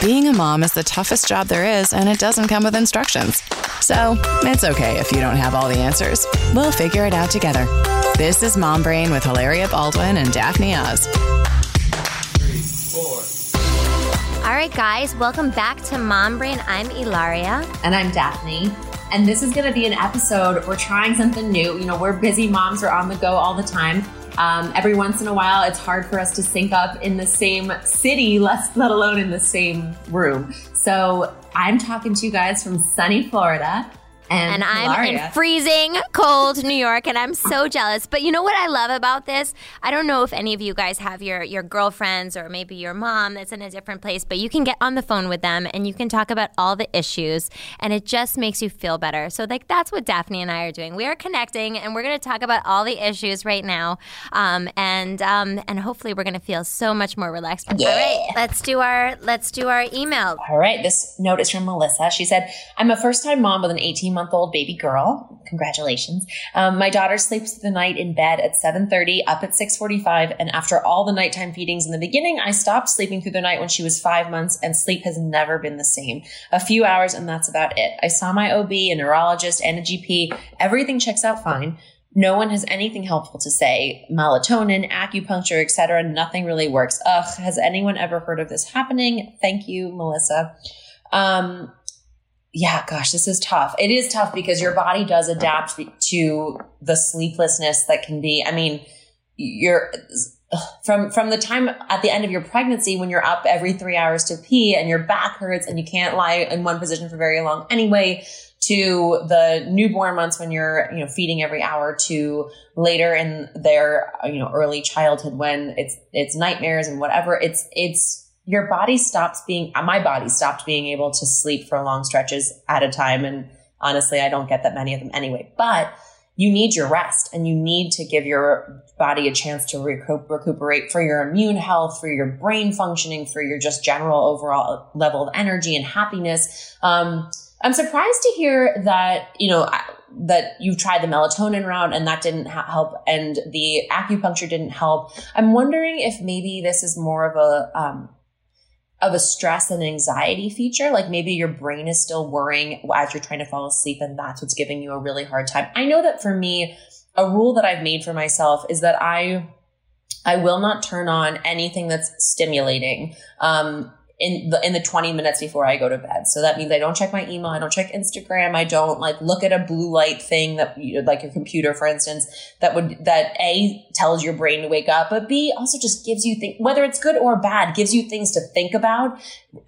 Being a mom is the toughest job there is, and it doesn't come with instructions. So it's okay if you don't have all the answers. We'll figure it out together. This is Mom Brain with Hilaria Baldwin and Daphne Oz. Three, four. All right, guys, welcome back to Mom Brain. I'm Hilaria. And I'm Daphne. And this is going to be an episode. We're trying something new. You know, we're busy moms, we're on the go all the time. Um, every once in a while, it's hard for us to sync up in the same city, let alone in the same room. So I'm talking to you guys from sunny Florida. And, and I'm in freezing cold New York, and I'm so jealous. But you know what I love about this? I don't know if any of you guys have your your girlfriends or maybe your mom that's in a different place, but you can get on the phone with them and you can talk about all the issues, and it just makes you feel better. So like that's what Daphne and I are doing. We are connecting, and we're going to talk about all the issues right now, um, and um, and hopefully we're going to feel so much more relaxed. Yeah. All right, let's do our let's do our email. All right, this note is from Melissa. She said, "I'm a first time mom with an 18 month month old baby girl. Congratulations. Um, my daughter sleeps the night in bed at 7.30, up at 6.45. And after all the nighttime feedings in the beginning, I stopped sleeping through the night when she was five months and sleep has never been the same. A few hours and that's about it. I saw my OB, a neurologist, and a GP. Everything checks out fine. No one has anything helpful to say. Melatonin, acupuncture, etc. Nothing really works. Ugh, has anyone ever heard of this happening? Thank you, Melissa. Um, yeah, gosh, this is tough. It is tough because your body does adapt to the sleeplessness that can be. I mean, you're from from the time at the end of your pregnancy when you're up every 3 hours to pee and your back hurts and you can't lie in one position for very long anyway to the newborn months when you're you know feeding every hour to later in their you know early childhood when it's it's nightmares and whatever it's it's your body stops being, my body stopped being able to sleep for long stretches at a time. And honestly, I don't get that many of them anyway, but you need your rest and you need to give your body a chance to recoup, recuperate for your immune health, for your brain functioning, for your just general overall level of energy and happiness. Um, I'm surprised to hear that, you know, that you tried the melatonin route and that didn't ha- help and the acupuncture didn't help. I'm wondering if maybe this is more of a, um, of a stress and anxiety feature. Like maybe your brain is still worrying as you're trying to fall asleep and that's what's giving you a really hard time. I know that for me, a rule that I've made for myself is that I I will not turn on anything that's stimulating. Um, in the in the 20 minutes before I go to bed. So that means I don't check my email, I don't check Instagram, I don't like look at a blue light thing that you like your computer for instance that would that A tells your brain to wake up, but B also just gives you think whether it's good or bad, gives you things to think about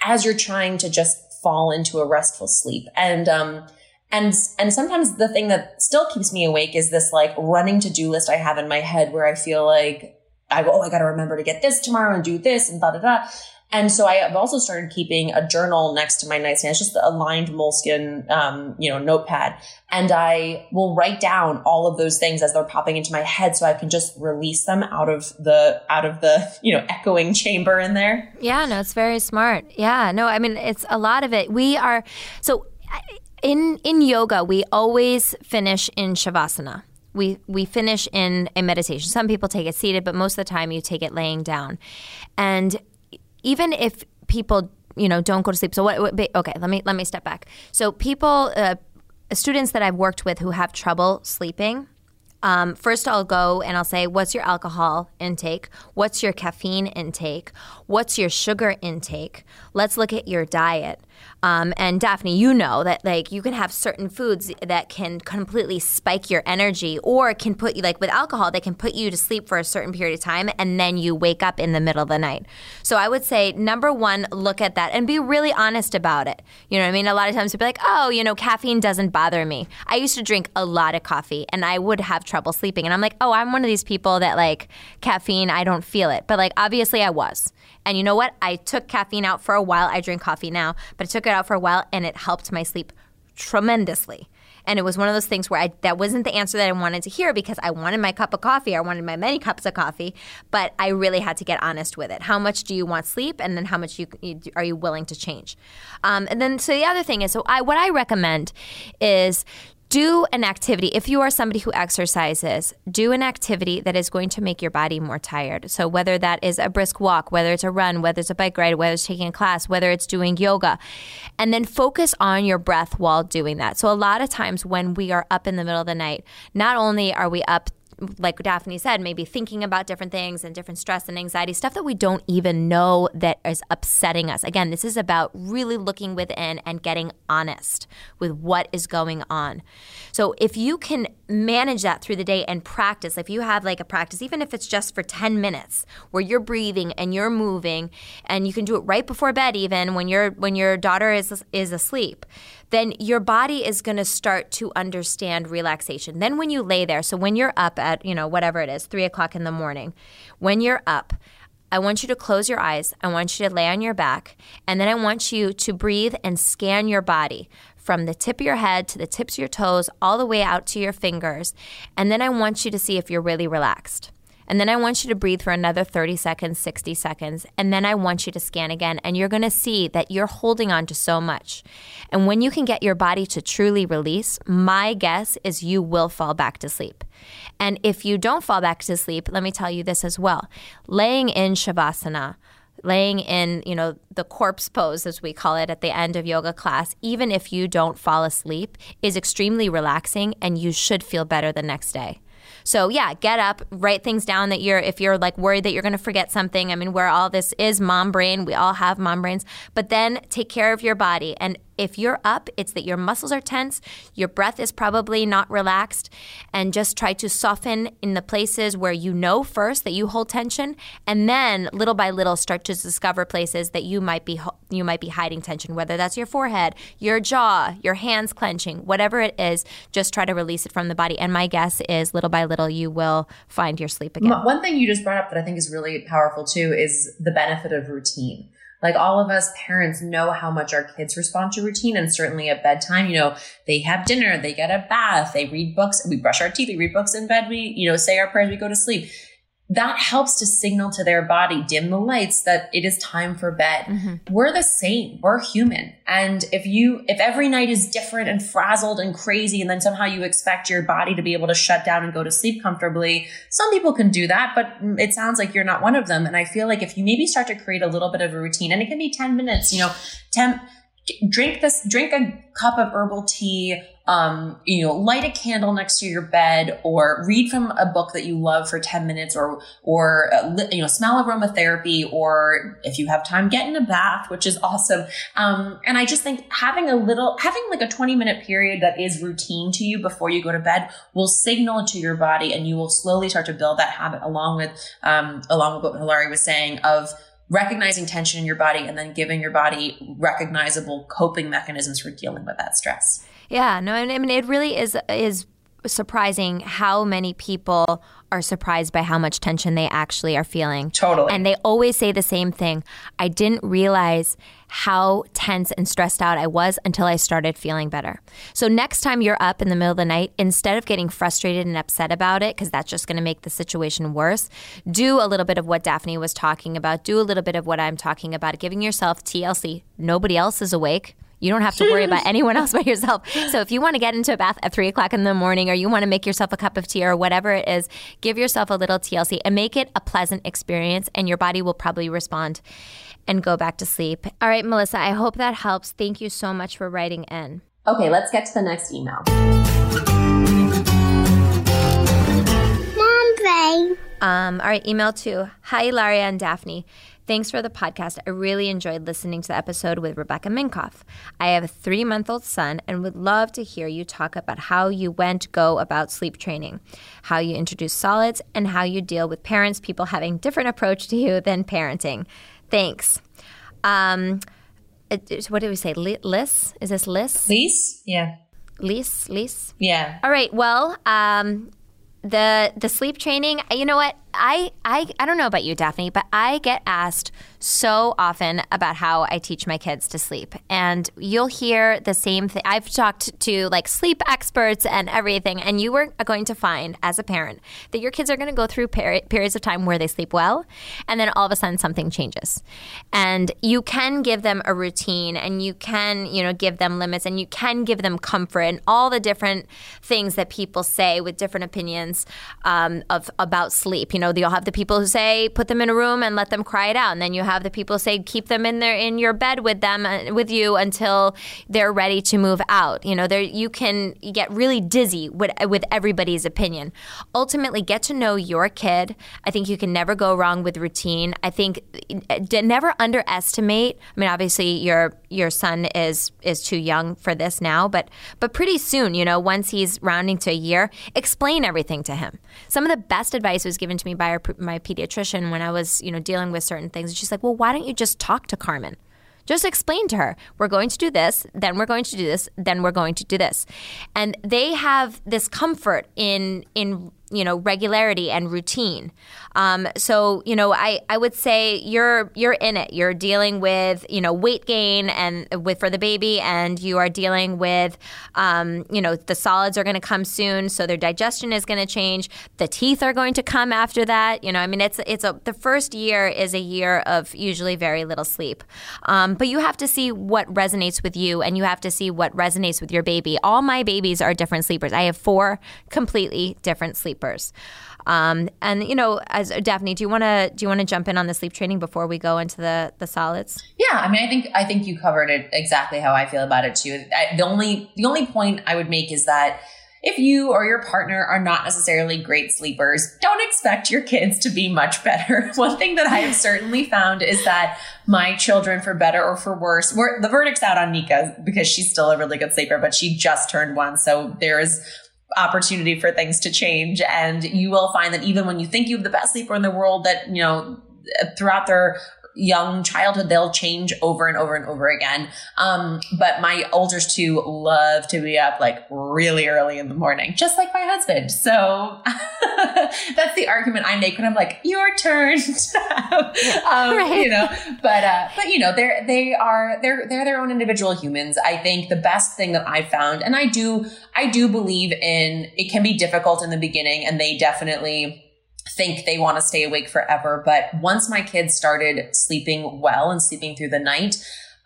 as you're trying to just fall into a restful sleep. And um and and sometimes the thing that still keeps me awake is this like running to-do list I have in my head where I feel like I go, oh, I got to remember to get this tomorrow and do this and da da da. And so I have also started keeping a journal next to my nightstand. It's just a lined Moleskine, um, you know, notepad. And I will write down all of those things as they're popping into my head so I can just release them out of the, out of the, you know, echoing chamber in there. Yeah, no, it's very smart. Yeah, no, I mean, it's a lot of it. We are, so in, in yoga, we always finish in Shavasana we we finish in a meditation. Some people take it seated, but most of the time you take it laying down. And even if people you know don't go to sleep so what, what okay let me let me step back so people uh, students that i've worked with who have trouble sleeping um, first, I'll go and I'll say, What's your alcohol intake? What's your caffeine intake? What's your sugar intake? Let's look at your diet. Um, and Daphne, you know that like you can have certain foods that can completely spike your energy, or can put you like with alcohol, they can put you to sleep for a certain period of time, and then you wake up in the middle of the night. So I would say number one, look at that and be really honest about it. You know what I mean? A lot of times people be like, oh, you know, caffeine doesn't bother me. I used to drink a lot of coffee, and I would have trouble sleeping, and I'm like, oh, I'm one of these people that like caffeine, I don't feel it, but like obviously I was. And you know what? I took caffeine out for a while. I drink coffee now, but I took it out for a while and it helped my sleep tremendously. And it was one of those things where I, that wasn't the answer that I wanted to hear because I wanted my cup of coffee. I wanted my many cups of coffee, but I really had to get honest with it. How much do you want sleep, and then how much you, you are you willing to change? Um, and then so the other thing is, so I what I recommend is do an activity. If you are somebody who exercises, do an activity that is going to make your body more tired. So, whether that is a brisk walk, whether it's a run, whether it's a bike ride, whether it's taking a class, whether it's doing yoga, and then focus on your breath while doing that. So, a lot of times when we are up in the middle of the night, not only are we up like Daphne said, maybe thinking about different things and different stress and anxiety, stuff that we don't even know that is upsetting us. Again, this is about really looking within and getting honest with what is going on. So if you can manage that through the day and practice, if you have like a practice, even if it's just for 10 minutes where you're breathing and you're moving and you can do it right before bed even when your when your daughter is is asleep then your body is going to start to understand relaxation. Then when you lay there, so when you're up at, you know, whatever it is, three o'clock in the morning, when you're up, I want you to close your eyes. I want you to lay on your back. And then I want you to breathe and scan your body from the tip of your head to the tips of your toes, all the way out to your fingers. And then I want you to see if you're really relaxed. And then I want you to breathe for another 30 seconds, 60 seconds. And then I want you to scan again. And you're going to see that you're holding on to so much. And when you can get your body to truly release, my guess is you will fall back to sleep. And if you don't fall back to sleep, let me tell you this as well. Laying in Shavasana, laying in, you know, the corpse pose as we call it at the end of yoga class, even if you don't fall asleep, is extremely relaxing and you should feel better the next day. So yeah, get up, write things down that you're if you're like worried that you're going to forget something. I mean, where all this is mom brain, we all have mom brains, but then take care of your body and if you're up, it's that your muscles are tense, your breath is probably not relaxed, and just try to soften in the places where you know first that you hold tension, and then little by little start to discover places that you might be you might be hiding tension, whether that's your forehead, your jaw, your hands clenching, whatever it is. Just try to release it from the body. And my guess is, little by little, you will find your sleep again. One thing you just brought up that I think is really powerful too is the benefit of routine. Like all of us parents know how much our kids respond to routine. And certainly at bedtime, you know, they have dinner, they get a bath, they read books, we brush our teeth, we read books in bed, we, you know, say our prayers, we go to sleep that helps to signal to their body, dim the lights, that it is time for bed. Mm-hmm. We're the same. We're human. And if you, if every night is different and frazzled and crazy, and then somehow you expect your body to be able to shut down and go to sleep comfortably, some people can do that, but it sounds like you're not one of them. And I feel like if you maybe start to create a little bit of a routine, and it can be 10 minutes, you know, 10, drink this, drink a cup of herbal tea, um, you know, light a candle next to your bed or read from a book that you love for 10 minutes or, or, uh, you know, smell aromatherapy or if you have time, get in a bath, which is awesome. Um, and I just think having a little, having like a 20 minute period that is routine to you before you go to bed will signal to your body and you will slowly start to build that habit along with, um, along with what Hilary was saying of, recognizing tension in your body and then giving your body recognizable coping mechanisms for dealing with that stress. Yeah, no, I mean it really is is surprising how many people are surprised by how much tension they actually are feeling. Totally. And they always say the same thing. I didn't realize how tense and stressed out I was until I started feeling better. So next time you're up in the middle of the night, instead of getting frustrated and upset about it, because that's just going to make the situation worse, do a little bit of what Daphne was talking about. Do a little bit of what I'm talking about, giving yourself TLC. Nobody else is awake. You don't have to worry about anyone else but yourself. So if you want to get into a bath at three o'clock in the morning or you want to make yourself a cup of tea or whatever it is, give yourself a little TLC and make it a pleasant experience, and your body will probably respond and go back to sleep. All right, Melissa, I hope that helps. Thank you so much for writing in. Okay, let's get to the next email. Mom Brain. Um, all right, email two. Hi, Laria and Daphne. Thanks for the podcast. I really enjoyed listening to the episode with Rebecca Minkoff. I have a three month old son and would love to hear you talk about how you went go about sleep training, how you introduce solids, and how you deal with parents, people having different approach to you than parenting. Thanks. Um, what did we say? Liz? Is this Liz? Liz? Yeah. Liz? Liz? Yeah. All right. Well, um, the the sleep training. You know what? I, I, I don't know about you, Daphne, but I get asked so often about how I teach my kids to sleep. And you'll hear the same thing. I've talked to like sleep experts and everything, and you are going to find as a parent that your kids are going to go through peri- periods of time where they sleep well, and then all of a sudden something changes. And you can give them a routine and you can, you know, give them limits and you can give them comfort and all the different things that people say with different opinions um, of about sleep. You know, you'll have the people who say put them in a room and let them cry it out, and then you have the people say keep them in there in your bed with them uh, with you until they're ready to move out. You know, there you can get really dizzy with with everybody's opinion. Ultimately, get to know your kid. I think you can never go wrong with routine. I think uh, never underestimate. I mean, obviously your your son is is too young for this now, but but pretty soon, you know, once he's rounding to a year, explain everything to him. Some of the best advice was given to me by our, my pediatrician when I was, you know, dealing with certain things. She's like, "Well, why don't you just talk to Carmen?" Just explain to her, we're going to do this, then we're going to do this, then we're going to do this. And they have this comfort in in you know regularity and routine um, so you know I, I would say you're you're in it. You're dealing with you know weight gain and with for the baby and you are dealing with um, you know the solids are going to come soon so their digestion is going to change. The teeth are going to come after that. You know I mean it's it's a the first year is a year of usually very little sleep. Um, but you have to see what resonates with you and you have to see what resonates with your baby. All my babies are different sleepers. I have four completely different sleepers sleepers. Um, and you know, as Daphne, do you want to do you want to jump in on the sleep training before we go into the the solids? Yeah, I mean, I think I think you covered it exactly how I feel about it too. I, the only the only point I would make is that if you or your partner are not necessarily great sleepers, don't expect your kids to be much better. One thing that I have certainly found is that my children, for better or for worse, the verdict's out on Nika because she's still a really good sleeper, but she just turned one. So there is opportunity for things to change. And you will find that even when you think you have the best sleeper in the world, that, you know, throughout their young childhood, they'll change over and over and over again. Um, but my oldest two love to be up like really early in the morning, just like my husband. So that's the argument I make when I'm like, your turn. um, right. You know, but, uh, but you know, they're, they are, they're, they're their own individual humans. I think the best thing that I found, and I do, I do believe in, it can be difficult in the beginning and they definitely, think they want to stay awake forever. But once my kids started sleeping well and sleeping through the night,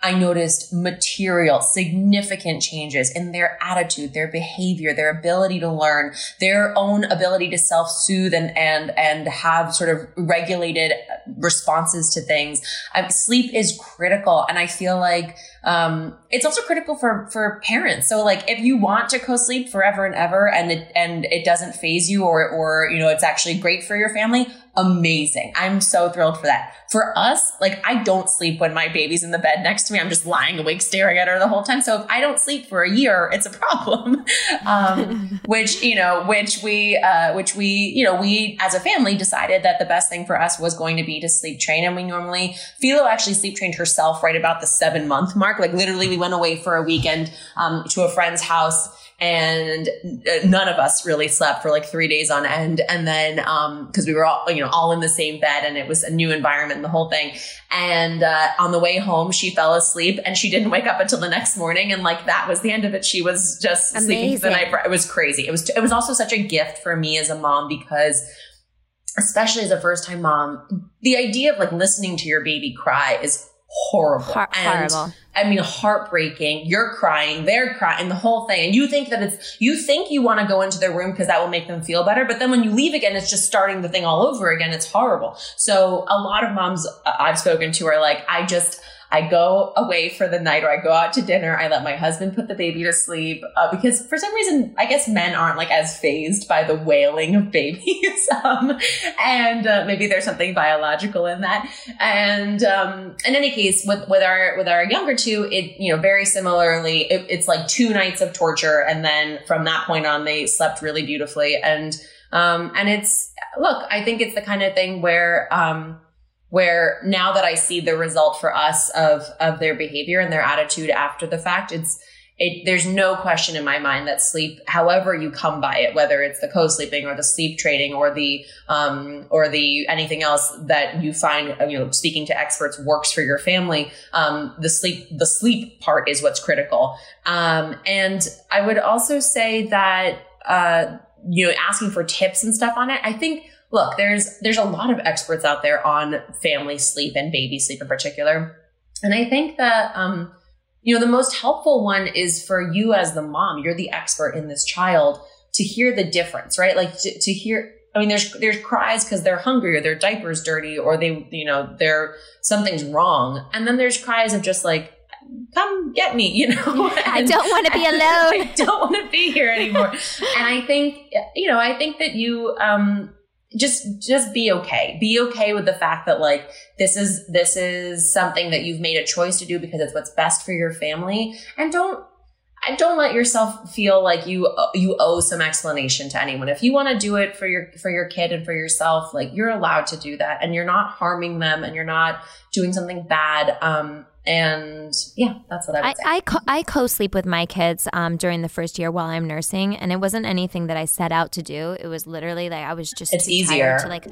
I noticed material, significant changes in their attitude, their behavior, their ability to learn, their own ability to self-soothe and, and, and have sort of regulated responses to things. Sleep is critical. And I feel like, um, it's also critical for, for parents. So like, if you want to co-sleep forever and ever and it, and it doesn't phase you or, or, you know, it's actually great for your family, amazing. I'm so thrilled for that. For us, like I don't sleep when my baby's in the bed next to me. I'm just lying awake staring at her the whole time. So if I don't sleep for a year, it's a problem. um, which, you know, which we, uh, which we, you know, we as a family decided that the best thing for us was going to be to sleep train. And we normally, Philo actually sleep trained herself right about the seven month mark. Like literally we went away for a weekend, um, to a friend's house and uh, none of us really slept for like three days on end. And then, um, cause we were all, you know, all in the same bed and it was a new environment, the whole thing. And, uh, on the way home, she fell asleep and she didn't wake up until the next morning. And like that was the end of it. She was just Amazing. sleeping the night. It was crazy. It was, it was also such a gift for me as a mom because especially as a first time mom, the idea of like listening to your baby cry is horrible. Hor- and, horrible. I mean, heartbreaking. You're crying, they're crying, the whole thing. And you think that it's, you think you want to go into their room because that will make them feel better. But then when you leave again, it's just starting the thing all over again. It's horrible. So a lot of moms uh, I've spoken to are like, I just, I go away for the night or I go out to dinner. I let my husband put the baby to sleep uh, because for some reason, I guess men aren't like as phased by the wailing of babies. um, and uh, maybe there's something biological in that. And um, in any case, with, with our with our younger two, it you know very similarly, it, it's like two nights of torture, and then from that point on, they slept really beautifully. And um, and it's look, I think it's the kind of thing where um, where now that I see the result for us of of their behavior and their attitude after the fact, it's it, there's no question in my mind that sleep, however you come by it, whether it's the co-sleeping or the sleep trading or the, um, or the anything else that you find, you know, speaking to experts works for your family. Um, the sleep, the sleep part is what's critical. Um, and I would also say that, uh, you know, asking for tips and stuff on it. I think, look, there's, there's a lot of experts out there on family sleep and baby sleep in particular. And I think that, um, you know, the most helpful one is for you as the mom. You're the expert in this child to hear the difference, right? Like to, to hear, I mean, there's, there's cries because they're hungry or their diaper's dirty or they, you know, they're, something's wrong. And then there's cries of just like, come get me, you know? I don't want to be alone. I don't want to be here anymore. and I think, you know, I think that you, um, just just be okay. Be okay with the fact that like this is this is something that you've made a choice to do because it's what's best for your family. And don't don't let yourself feel like you you owe some explanation to anyone. If you want to do it for your for your kid and for yourself like you're allowed to do that and you're not harming them and you're not doing something bad um and yeah, that's what I would say. I, I, co- I co-sleep with my kids um, during the first year while I'm nursing, and it wasn't anything that I set out to do. It was literally like I was just it's easier to like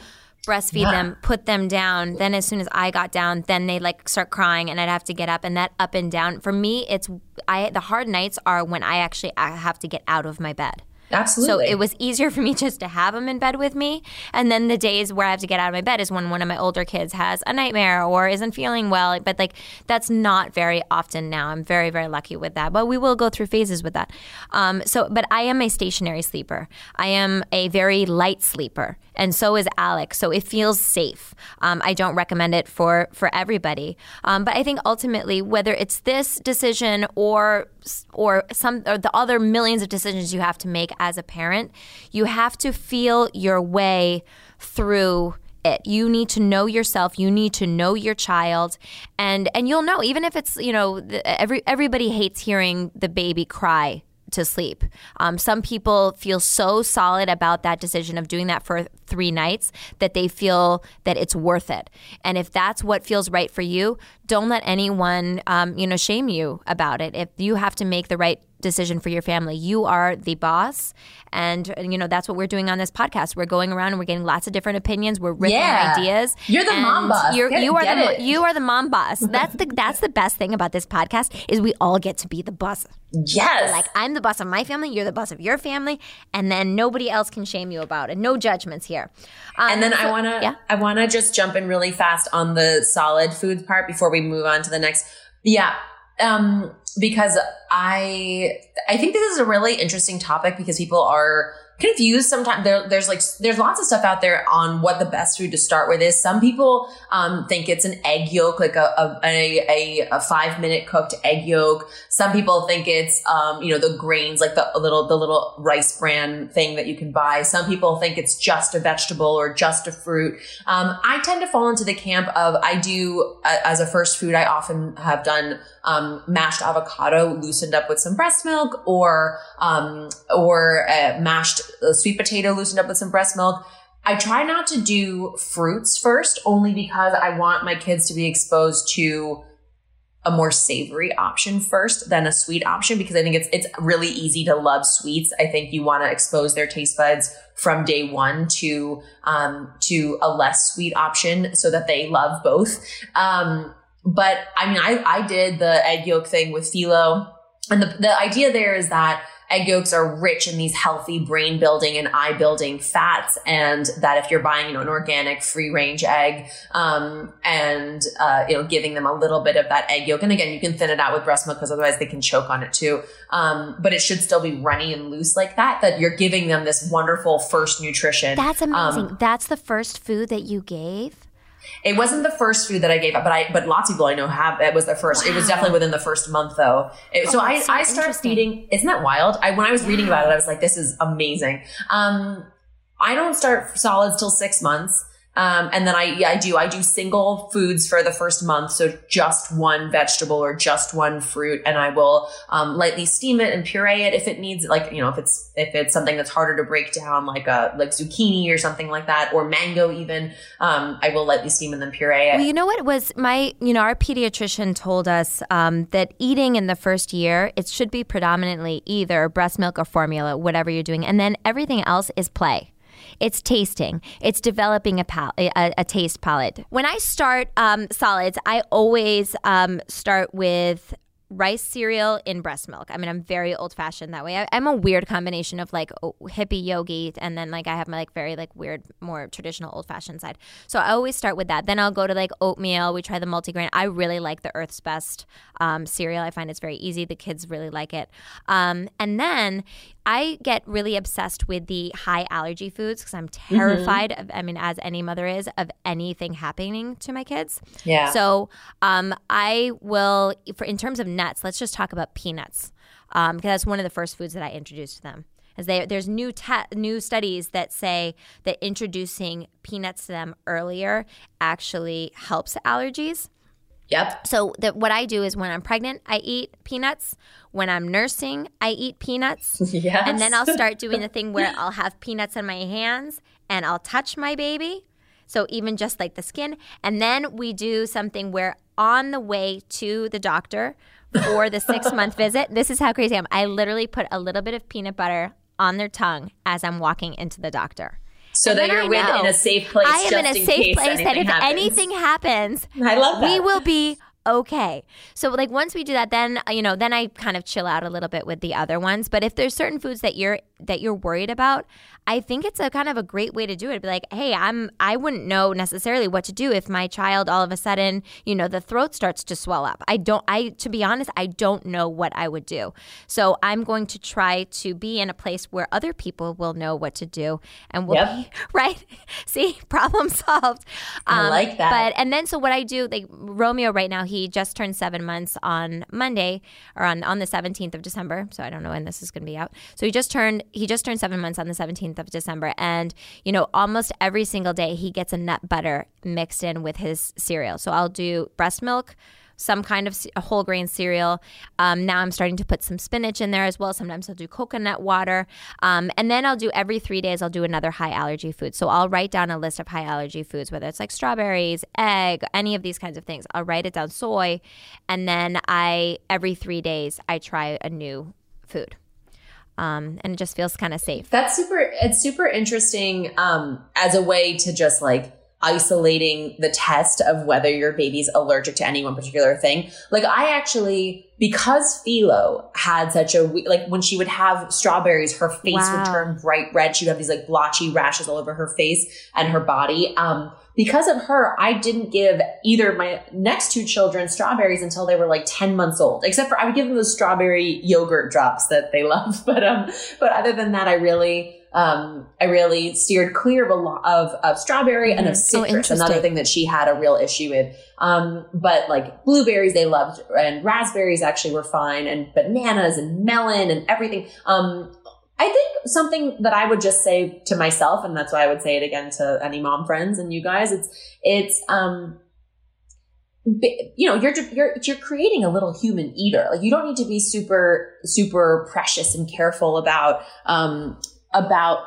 breastfeed yeah. them, put them down. Then as soon as I got down, then they like start crying, and I'd have to get up. And that up and down for me, it's I the hard nights are when I actually I have to get out of my bed. Absolutely. So it was easier for me just to have them in bed with me. And then the days where I have to get out of my bed is when one of my older kids has a nightmare or isn't feeling well. But like that's not very often now. I'm very, very lucky with that. But we will go through phases with that. Um, so, but I am a stationary sleeper. I am a very light sleeper. And so is Alex. So it feels safe. Um, I don't recommend it for, for everybody. Um, but I think ultimately, whether it's this decision or or some or the other millions of decisions you have to make as a parent, you have to feel your way through it. You need to know yourself. You need to know your child, and and you'll know even if it's you know every everybody hates hearing the baby cry to sleep. Um, some people feel so solid about that decision of doing that for three nights that they feel that it's worth it. And if that's what feels right for you, don't let anyone, um, you know, shame you about it. If you have to make the right decision for your family. You are the boss. And, you know, that's what we're doing on this podcast. We're going around and we're getting lots of different opinions. We're ripping yeah. ideas. You're the mom boss. You're, get, you are the it. you are the mom boss. That's the that's the best thing about this podcast is we all get to be the boss. Yes. like I'm the boss of my family, you're the boss of your family, and then nobody else can shame you about it. No judgments here. Um, and then so, I wanna yeah? I wanna just jump in really fast on the solid foods part before we move on to the next. Yeah. Um, because I I think this is a really interesting topic because people are confused sometimes there, there's like there's lots of stuff out there on what the best food to start with is some people um, think it's an egg yolk like a a, a, a five minute cooked egg yolk some people think it's um, you know the grains like the little the little rice bran thing that you can buy some people think it's just a vegetable or just a fruit um, i tend to fall into the camp of i do uh, as a first food i often have done um, mashed avocado loosened up with some breast milk or um, or uh, mashed sweet potato loosened up with some breast milk. I try not to do fruits first, only because I want my kids to be exposed to a more savory option first than a sweet option because I think it's it's really easy to love sweets. I think you want to expose their taste buds from day one to um, to a less sweet option so that they love both. Um, but I mean, I I did the egg yolk thing with Philo, and the the idea there is that egg yolks are rich in these healthy brain building and eye building fats. And that if you're buying, you know, an organic free range egg, um, and, uh, you know, giving them a little bit of that egg yolk. And again, you can thin it out with breast milk because otherwise they can choke on it too. Um, but it should still be runny and loose like that, that you're giving them this wonderful first nutrition. That's amazing. Um, That's the first food that you gave? It wasn't the first food that I gave up, but I but lots of people I know have. It was the first. Wow. It was definitely within the first month though. It, oh, so I so I started feeding. Isn't that wild? I when I was reading about it, I was like, this is amazing. Um, I don't start solids till six months. Um, and then I, yeah, I do, I do single foods for the first month. So just one vegetable or just one fruit. And I will, um, lightly steam it and puree it if it needs, like, you know, if it's, if it's something that's harder to break down, like a, like zucchini or something like that, or mango even, um, I will lightly steam and then puree it. Well, you know what was my, you know, our pediatrician told us, um, that eating in the first year, it should be predominantly either breast milk or formula, whatever you're doing. And then everything else is play. It's tasting. It's developing a, pal- a, a taste palette. When I start um, solids, I always um, start with rice cereal in breast milk. I mean, I'm very old fashioned that way. I, am a weird combination of like hippie yogi, and then like I have my like very like weird, more traditional old fashioned side. So I always start with that. Then I'll go to like oatmeal. We try the multigrain. I really like the Earth's Best um, cereal. I find it's very easy. The kids really like it. Um, and then I get really obsessed with the high allergy foods because I'm mm-hmm. terrified mm-hmm. of, I mean, as any mother is, of anything happening to my kids. Yeah. So um, I will, for in terms of nuts, let's just talk about peanuts because um, that's one of the first foods that I introduced to them. As they, there's new te- new studies that say that introducing peanuts to them earlier actually helps allergies. Yep. So that what I do is when I'm pregnant, I eat peanuts. When I'm nursing, I eat peanuts. yes. And then I'll start doing the thing where I'll have peanuts in my hands and I'll touch my baby. So even just like the skin. And then we do something where on the way to the doctor for the six month visit, this is how crazy I am. I literally put a little bit of peanut butter on their tongue as I'm walking into the doctor so and that you're with in a safe place. I am in a safe place that if happens. anything happens, I love that. we will be okay. So like once we do that, then you know, then I kind of chill out a little bit with the other ones. But if there's certain foods that you're that you're worried about, I think it's a kind of a great way to do it. Be like, hey, I'm I wouldn't know necessarily what to do if my child all of a sudden, you know, the throat starts to swell up. I don't I to be honest, I don't know what I would do. So I'm going to try to be in a place where other people will know what to do and will yep. be right. See, problem solved. Um, I like that. But and then so what I do, like Romeo right now, he just turned seven months on Monday or on on the 17th of December. So I don't know when this is going to be out. So he just turned he just turned seven months on the 17th of December. And, you know, almost every single day he gets a nut butter mixed in with his cereal. So I'll do breast milk some kind of whole grain cereal. Um, now I'm starting to put some spinach in there as well. Sometimes I'll do coconut water. Um, and then I'll do every three days, I'll do another high allergy food. So I'll write down a list of high allergy foods, whether it's like strawberries, egg, any of these kinds of things. I'll write it down, soy. And then I, every three days, I try a new food um, and it just feels kind of safe. That's super. It's super interesting um, as a way to just like isolating the test of whether your baby's allergic to any one particular thing. Like I actually, because Philo had such a, like when she would have strawberries, her face wow. would turn bright red. She'd have these like blotchy rashes all over her face and her body. Um, because of her, I didn't give either of my next two children strawberries until they were like 10 months old, except for I would give them those strawberry yogurt drops that they love. But, um, but other than that, I really, um, I really steered clear of a lot of, of strawberry mm-hmm. and of mm-hmm. citrus, oh, another thing that she had a real issue with. Um, but like blueberries, they loved, and raspberries actually were fine, and bananas and melon and everything. Um, I think something that I would just say to myself, and that's why I would say it again to any mom friends and you guys, it's, it's, um, you know, you're, you're, you're creating a little human eater. Like you don't need to be super, super precious and careful about, um, about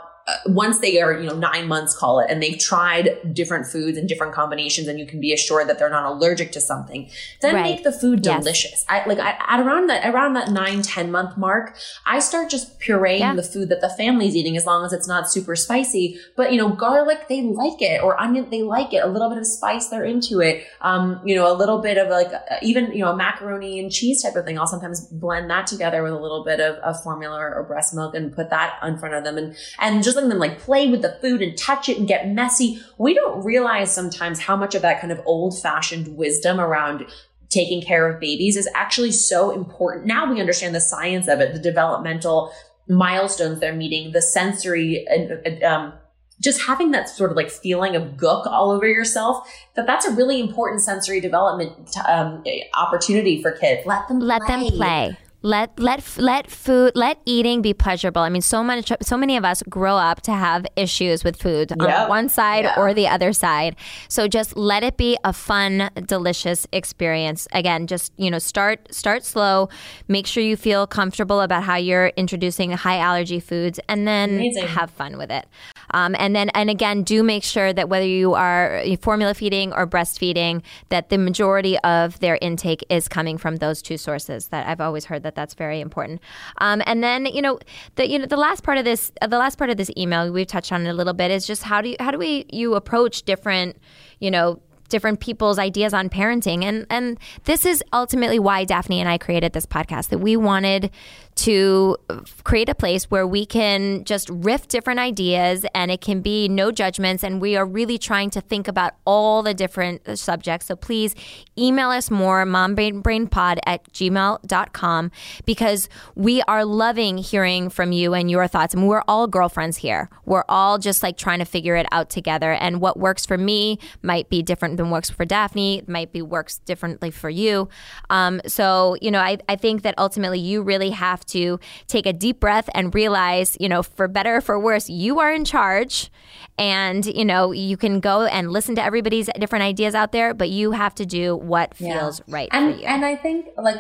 once they are, you know, nine months, call it, and they've tried different foods and different combinations, and you can be assured that they're not allergic to something, then right. make the food delicious. Yes. I like I, at around that around that nine ten month mark, I start just pureeing yeah. the food that the family's eating, as long as it's not super spicy. But you know, garlic they like it, or onion they like it. A little bit of spice they're into it. Um, you know, a little bit of like uh, even you know a macaroni and cheese type of thing. I'll sometimes blend that together with a little bit of, of formula or, or breast milk and put that in front of them, and and just letting them like play with the food and touch it and get messy. We don't realize sometimes how much of that kind of old fashioned wisdom around taking care of babies is actually so important. Now we understand the science of it, the developmental milestones they're meeting, the sensory and um, just having that sort of like feeling of gook all over yourself that that's a really important sensory development um, opportunity for kids let them let play. them play let let let food let eating be pleasurable. I mean, so much so many of us grow up to have issues with food on one side yeah. or the other side. So just let it be a fun, delicious experience. Again, just you know, start start slow. Make sure you feel comfortable about how you're introducing high allergy foods, and then Amazing. have fun with it. Um, and then and again, do make sure that whether you are formula feeding or breastfeeding, that the majority of their intake is coming from those two sources. That I've always heard that that's very important. Um, and then you know the you know the last part of this uh, the last part of this email we've touched on it a little bit is just how do you how do we you approach different you know different people's ideas on parenting and and this is ultimately why Daphne and I created this podcast that we wanted to create a place where we can just riff different ideas and it can be no judgments. And we are really trying to think about all the different subjects. So please email us more, mombrainbrainpod at gmail.com, because we are loving hearing from you and your thoughts. And we're all girlfriends here. We're all just like trying to figure it out together. And what works for me might be different than works for Daphne, might be works differently for you. Um, so, you know, I, I think that ultimately you really have to take a deep breath and realize, you know, for better or for worse, you are in charge. And, you know, you can go and listen to everybody's different ideas out there, but you have to do what feels right and, for you. And I think, like,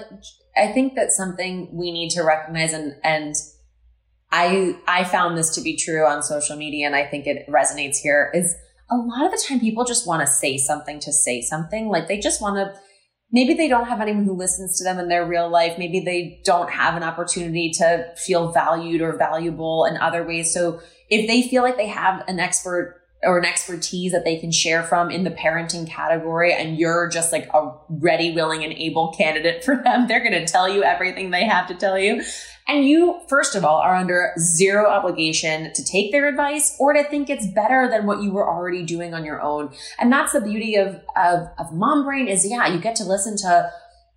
I think that's something we need to recognize and, and, I I found this to be true on social media and I think it resonates here is a lot of the time people just want to say something to say something like they just want to maybe they don't have anyone who listens to them in their real life. Maybe they don't have an opportunity to feel valued or valuable in other ways. So if they feel like they have an expert or an expertise that they can share from in the parenting category and you're just like a ready, willing, and able candidate for them, they're going to tell you everything they have to tell you. And you, first of all, are under zero obligation to take their advice or to think it's better than what you were already doing on your own. And that's the beauty of, of, of mom brain is, yeah, you get to listen to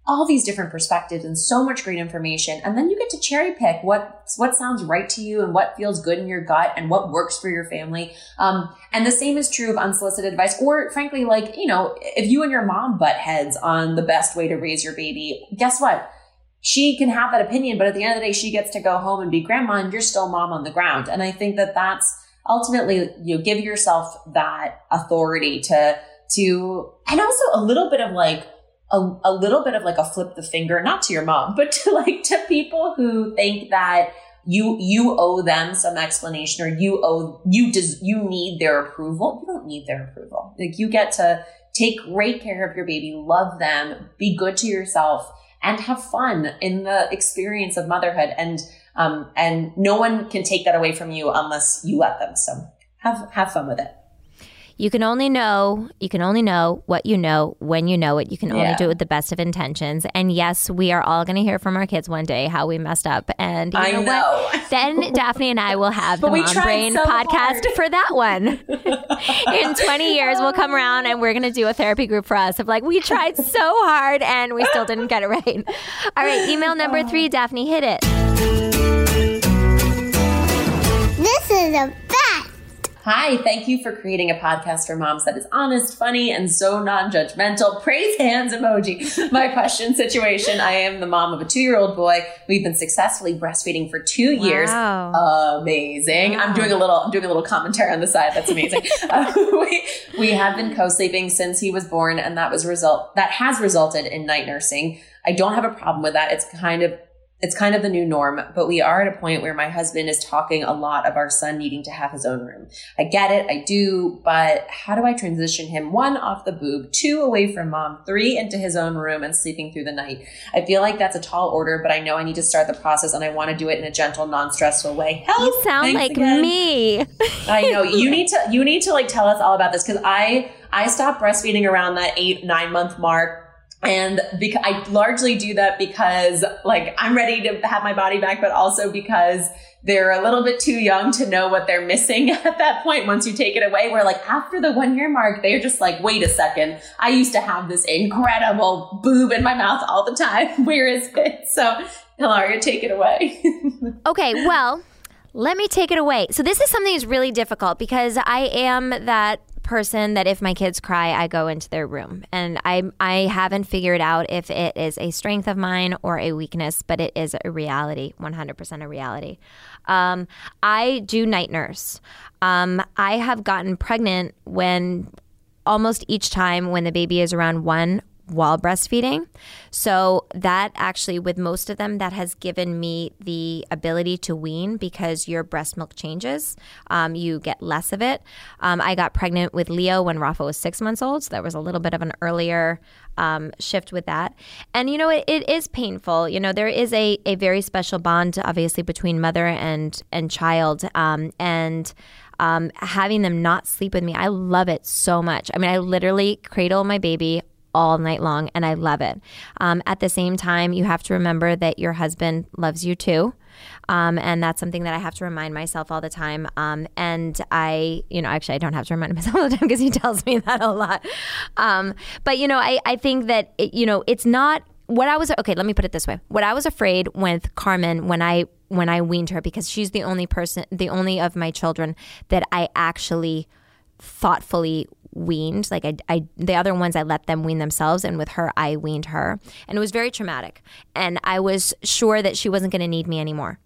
all these different perspectives and so much great information. And then you get to cherry pick what, what sounds right to you and what feels good in your gut and what works for your family. Um, and the same is true of unsolicited advice or frankly, like, you know, if you and your mom butt heads on the best way to raise your baby, guess what? She can have that opinion, but at the end of the day, she gets to go home and be grandma and you're still mom on the ground. And I think that that's ultimately, you know, give yourself that authority to, to, and also a little bit of like, a, a little bit of like a flip the finger, not to your mom, but to like, to people who think that you, you owe them some explanation or you owe, you does, you need their approval. You don't need their approval. Like you get to take great care of your baby, love them, be good to yourself and have fun in the experience of motherhood. And, um, and no one can take that away from you unless you let them. So have, have fun with it. You can only know, you can only know what you know when you know it. You can only yeah. do it with the best of intentions. And yes, we are all going to hear from our kids one day how we messed up. And you I know, know. what? Then Daphne and I will have the Mom Brain so podcast hard. for that one. In 20 years, we'll come around and we're going to do a therapy group for us of like, we tried so hard and we still didn't get it right. All right, email number three, oh. Daphne, hit it. This is a Hi, thank you for creating a podcast for moms that is honest, funny, and so non judgmental. Praise hands emoji. My question situation I am the mom of a two year old boy. We've been successfully breastfeeding for two wow. years. Amazing. Wow. I'm doing a little, I'm doing a little commentary on the side. That's amazing. uh, we, we have been co sleeping since he was born, and that was result, that has resulted in night nursing. I don't have a problem with that. It's kind of it's kind of the new norm, but we are at a point where my husband is talking a lot of our son needing to have his own room. I get it, I do, but how do I transition him one off the boob, two away from mom, three into his own room and sleeping through the night? I feel like that's a tall order, but I know I need to start the process and I want to do it in a gentle, non-stressful way. Help! You sound like again. me. I know. You need to you need to like tell us all about this because I I stopped breastfeeding around that eight, nine month mark and because I largely do that because like I'm ready to have my body back, but also because they're a little bit too young to know what they're missing at that point. Once you take it away, where like after the one year mark, they're just like, wait a second. I used to have this incredible boob in my mouth all the time. Where is it? So Hilaria, take it away. okay. Well, let me take it away. So this is something that's really difficult because I am that person that if my kids cry, I go into their room, and I I haven't figured out if it is a strength of mine or a weakness, but it is a reality, 100% a reality. Um, I do night nurse. Um, I have gotten pregnant when almost each time when the baby is around one while breastfeeding. So that actually, with most of them, that has given me the ability to wean because your breast milk changes. Um, you get less of it. Um, I got pregnant with Leo when Rafa was six months old, so there was a little bit of an earlier um, shift with that. And you know, it, it is painful. You know, there is a, a very special bond, obviously, between mother and and child, um, and um, having them not sleep with me. I love it so much. I mean, I literally cradle my baby all night long, and I love it. Um, at the same time, you have to remember that your husband loves you too. Um, and that's something that I have to remind myself all the time. Um, and I, you know, actually, I don't have to remind myself all the time because he tells me that a lot. Um, but, you know, I, I think that, it, you know, it's not what I was, okay, let me put it this way. What I was afraid with Carmen when I when I weaned her because she's the only person, the only of my children that I actually thoughtfully weaned. Like I, I, the other ones I let them wean themselves, and with her I weaned her, and it was very traumatic. And I was sure that she wasn't going to need me anymore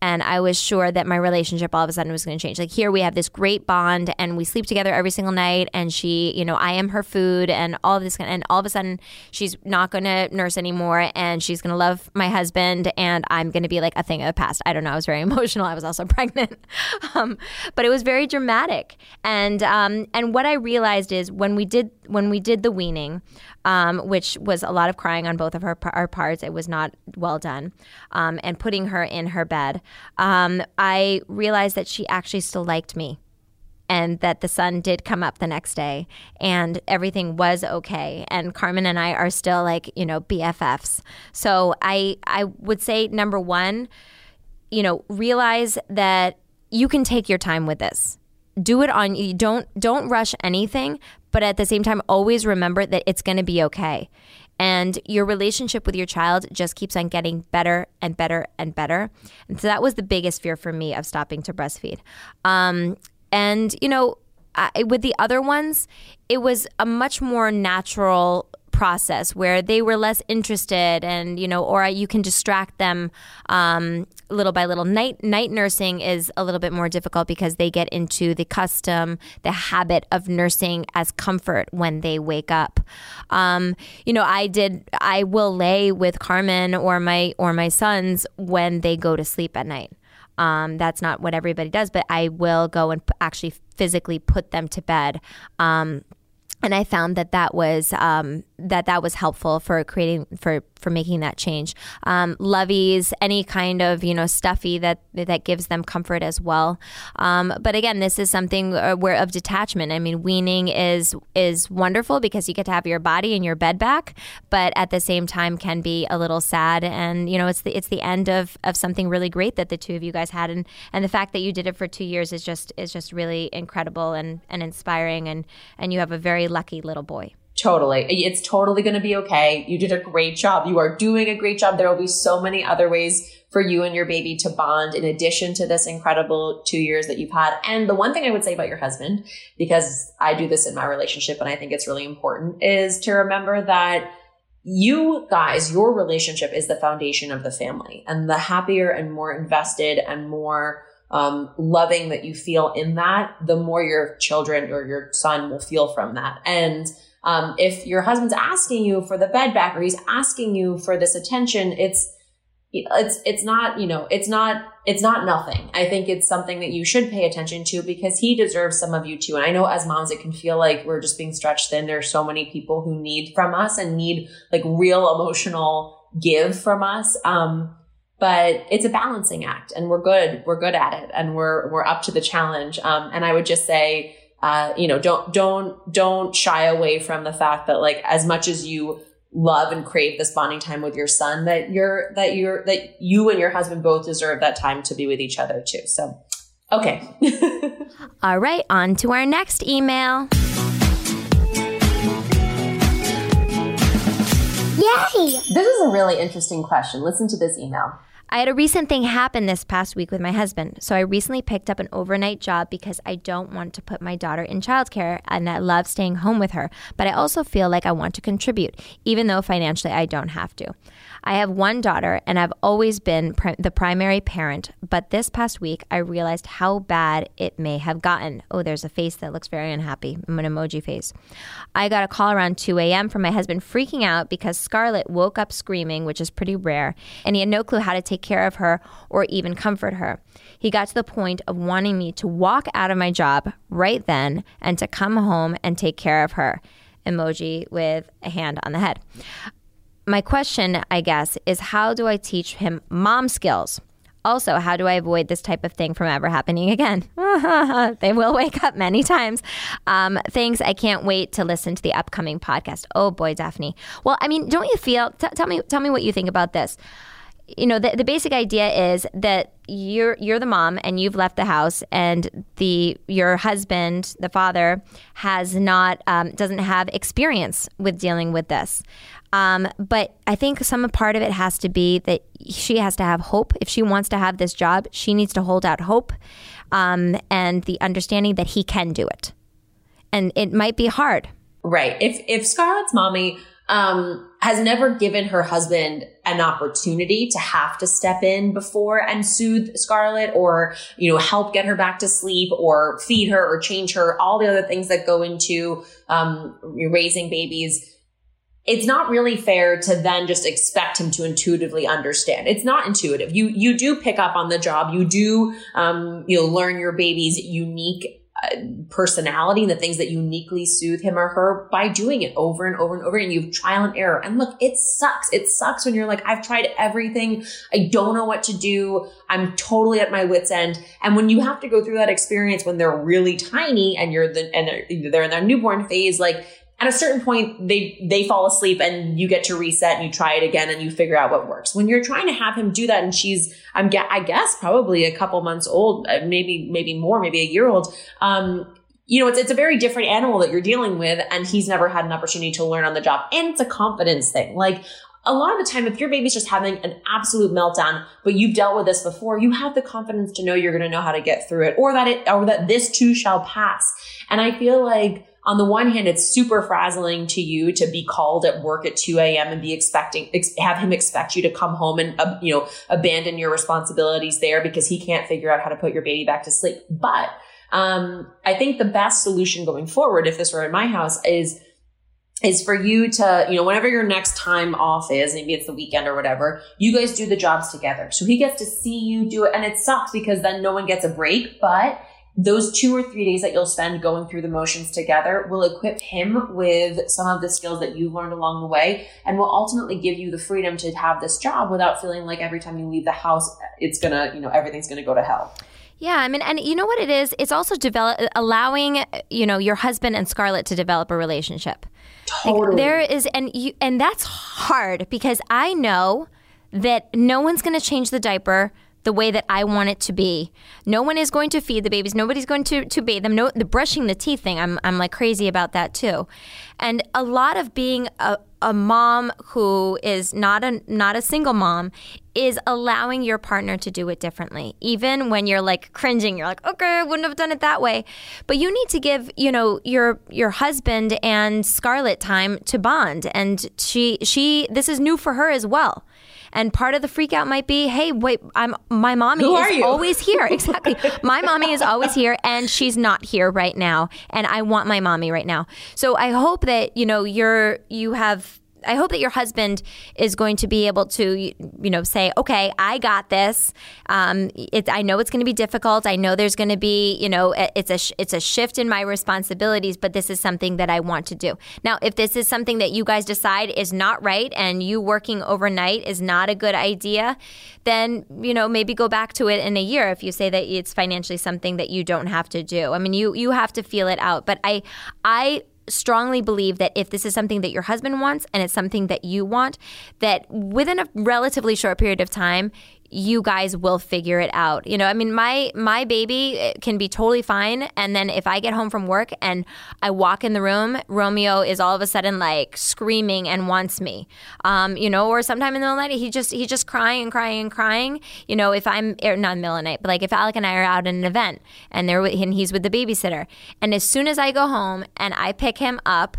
and I was sure that my relationship all of a sudden was going to change. Like here, we have this great bond, and we sleep together every single night. And she, you know, I am her food, and all of this. And all of a sudden, she's not going to nurse anymore, and she's going to love my husband, and I'm going to be like a thing of the past. I don't know. I was very emotional. I was also pregnant, um, but it was very dramatic. And um, and what I realized is when we did when we did the weaning, um, which was a lot of crying on both of her our parts. It was not well done, um, and putting her in her bed. Um, I realized that she actually still liked me. And that the sun did come up the next day and everything was okay. And Carmen and I are still like, you know, BFFs. So I I would say number one, you know, realize that you can take your time with this do it on you don't don't rush anything but at the same time always remember that it's going to be okay. And your relationship with your child just keeps on getting better and better and better. And so that was the biggest fear for me of stopping to breastfeed. Um, and you know I, with the other ones it was a much more natural process where they were less interested and you know or you can distract them um, little by little. Night night nursing is a little bit more difficult because they get into the custom the habit of nursing as comfort when they wake up. Um, you know i did i will lay with carmen or my or my sons when they go to sleep at night. Um, that's not what everybody does, but I will go and actually physically put them to bed. Um, and I found that that was um, that that was helpful for creating for for making that change. Um, Lovey's, any kind of you know stuffy that that gives them comfort as well. Um, but again, this is something uh, where of detachment. I mean, weaning is is wonderful because you get to have your body and your bed back, but at the same time can be a little sad. And you know, it's the it's the end of of something really great that the two of you guys had, and and the fact that you did it for two years is just is just really incredible and and inspiring. And and you have a very lucky little boy. Totally. It's totally going to be okay. You did a great job. You are doing a great job. There will be so many other ways for you and your baby to bond in addition to this incredible two years that you've had. And the one thing I would say about your husband, because I do this in my relationship and I think it's really important, is to remember that you guys, your relationship is the foundation of the family. And the happier and more invested and more um, loving that you feel in that, the more your children or your son will feel from that. And um, if your husband's asking you for the bed back or he's asking you for this attention, it's it's it's not you know it's not it's not nothing. I think it's something that you should pay attention to because he deserves some of you too. And i know as moms it can feel like we're just being stretched thin. There's so many people who need from us and need like real emotional give from us. Um but it's a balancing act and we're good. We're good at it and we're we're up to the challenge. Um and i would just say uh, you know, don't, don't, don't shy away from the fact that like as much as you love and crave this bonding time with your son, that you're, that you're, that you and your husband both deserve that time to be with each other too. So, okay. All right. On to our next email. Yay! This is a really interesting question. Listen to this email. I had a recent thing happen this past week with my husband. So I recently picked up an overnight job because I don't want to put my daughter in childcare and I love staying home with her. But I also feel like I want to contribute, even though financially I don't have to. I have one daughter and I've always been pr- the primary parent, but this past week I realized how bad it may have gotten. Oh, there's a face that looks very unhappy, I'm an emoji face. I got a call around 2 a.m. from my husband freaking out because Scarlett woke up screaming, which is pretty rare, and he had no clue how to take care of her or even comfort her. He got to the point of wanting me to walk out of my job right then and to come home and take care of her emoji with a hand on the head my question, I guess, is how do I teach him mom skills? Also, how do I avoid this type of thing from ever happening again? they will wake up many times. Um, thanks. I can't wait to listen to the upcoming podcast. Oh boy, Daphne. Well, I mean, don't you feel? T- tell me, tell me what you think about this. You know, the, the basic idea is that you're you're the mom and you've left the house, and the your husband, the father, has not um, doesn't have experience with dealing with this. Um, but I think some part of it has to be that she has to have hope. If she wants to have this job, she needs to hold out hope um, and the understanding that he can do it. And it might be hard. Right. If if Scarlett's mommy um, has never given her husband an opportunity to have to step in before and soothe Scarlett or, you know, help get her back to sleep or feed her or change her, all the other things that go into um, raising babies it's not really fair to then just expect him to intuitively understand. It's not intuitive. You you do pick up on the job. You do um, you know learn your baby's unique uh, personality and the things that uniquely soothe him or her by doing it over and over and over and you've trial and error and look it sucks it sucks when you're like i've tried everything i don't know what to do i'm totally at my wits end and when you have to go through that experience when they're really tiny and you're the and they're, they're in their newborn phase like at a certain point they they fall asleep and you get to reset and you try it again and you figure out what works when you're trying to have him do that and she's i'm i guess probably a couple months old uh, maybe maybe more maybe a year old um you know, it's, it's a very different animal that you're dealing with, and he's never had an opportunity to learn on the job. And it's a confidence thing. Like, a lot of the time, if your baby's just having an absolute meltdown, but you've dealt with this before, you have the confidence to know you're going to know how to get through it, or that it, or that this too shall pass. And I feel like on the one hand, it's super frazzling to you to be called at work at 2 a.m. and be expecting, ex- have him expect you to come home and, uh, you know, abandon your responsibilities there because he can't figure out how to put your baby back to sleep. But, um, I think the best solution going forward, if this were in my house, is is for you to, you know, whenever your next time off is, maybe it's the weekend or whatever, you guys do the jobs together. So he gets to see you do it. And it sucks because then no one gets a break, but those two or three days that you'll spend going through the motions together will equip him with some of the skills that you've learned along the way and will ultimately give you the freedom to have this job without feeling like every time you leave the house, it's gonna, you know, everything's gonna go to hell. Yeah, I mean, and you know what it is? It's also develop allowing you know your husband and Scarlett to develop a relationship. Totally. Like there is, and you, and that's hard because I know that no one's going to change the diaper the way that I want it to be. No one is going to feed the babies. Nobody's going to, to bathe them. No, the brushing the teeth thing, I'm, I'm like crazy about that too. And a lot of being a, a mom who is not a not a single mom is allowing your partner to do it differently. Even when you're like cringing, you're like, okay, I wouldn't have done it that way. But you need to give, you know, your your husband and Scarlett time to bond. And she she this is new for her as well. And part of the freak out might be, hey, wait, I'm my mommy Who is always here. Exactly. my mommy is always here and she's not here right now. And I want my mommy right now. So I hope that, you know, you're you have I hope that your husband is going to be able to, you know, say, okay, I got this. Um, it, I know it's going to be difficult. I know there's going to be, you know, it's a it's a shift in my responsibilities, but this is something that I want to do. Now, if this is something that you guys decide is not right and you working overnight is not a good idea, then you know maybe go back to it in a year if you say that it's financially something that you don't have to do. I mean, you you have to feel it out. But I I strongly believe that if this is something that your husband wants and it's something that you want, that within a relatively short period of time, you guys will figure it out. You know, I mean, my my baby eh, can be totally fine, and then if I get home from work and I walk in the room, Romeo is all of a sudden like screaming and wants me. Um, you know, or sometime in the middle of the night, he just he's just crying and crying and crying. You know, if I'm er, not in middle of the night, but like if Alec and I are out at an event and they're and he's with the babysitter, and as soon as I go home and I pick him up,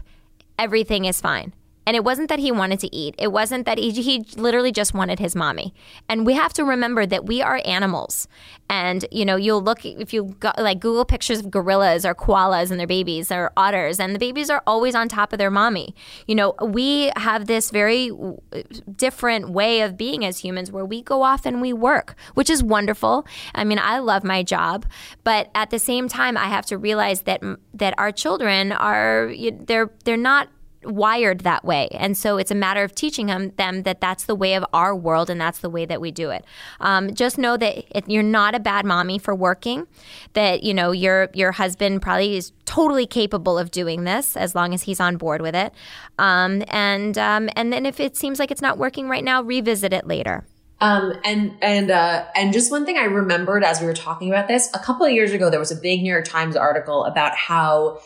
everything is fine. And it wasn't that he wanted to eat. It wasn't that he, he literally just wanted his mommy. And we have to remember that we are animals. And, you know, you'll look, if you go, like Google pictures of gorillas or koalas and their babies or otters, and the babies are always on top of their mommy. You know, we have this very uh, different way of being as humans where we go off and we work, which is wonderful. I mean, I love my job, but at the same time, I have to realize that that our children are they're they're not wired that way. And so it's a matter of teaching them, them that that's the way of our world and that's the way that we do it. Um, just know that you're not a bad mommy for working, that, you know, your, your husband probably is totally capable of doing this as long as he's on board with it. Um, and, um, and then if it seems like it's not working right now, revisit it later. Um, and and uh, and just one thing I remembered as we were talking about this a couple of years ago, there was a big New York Times article about how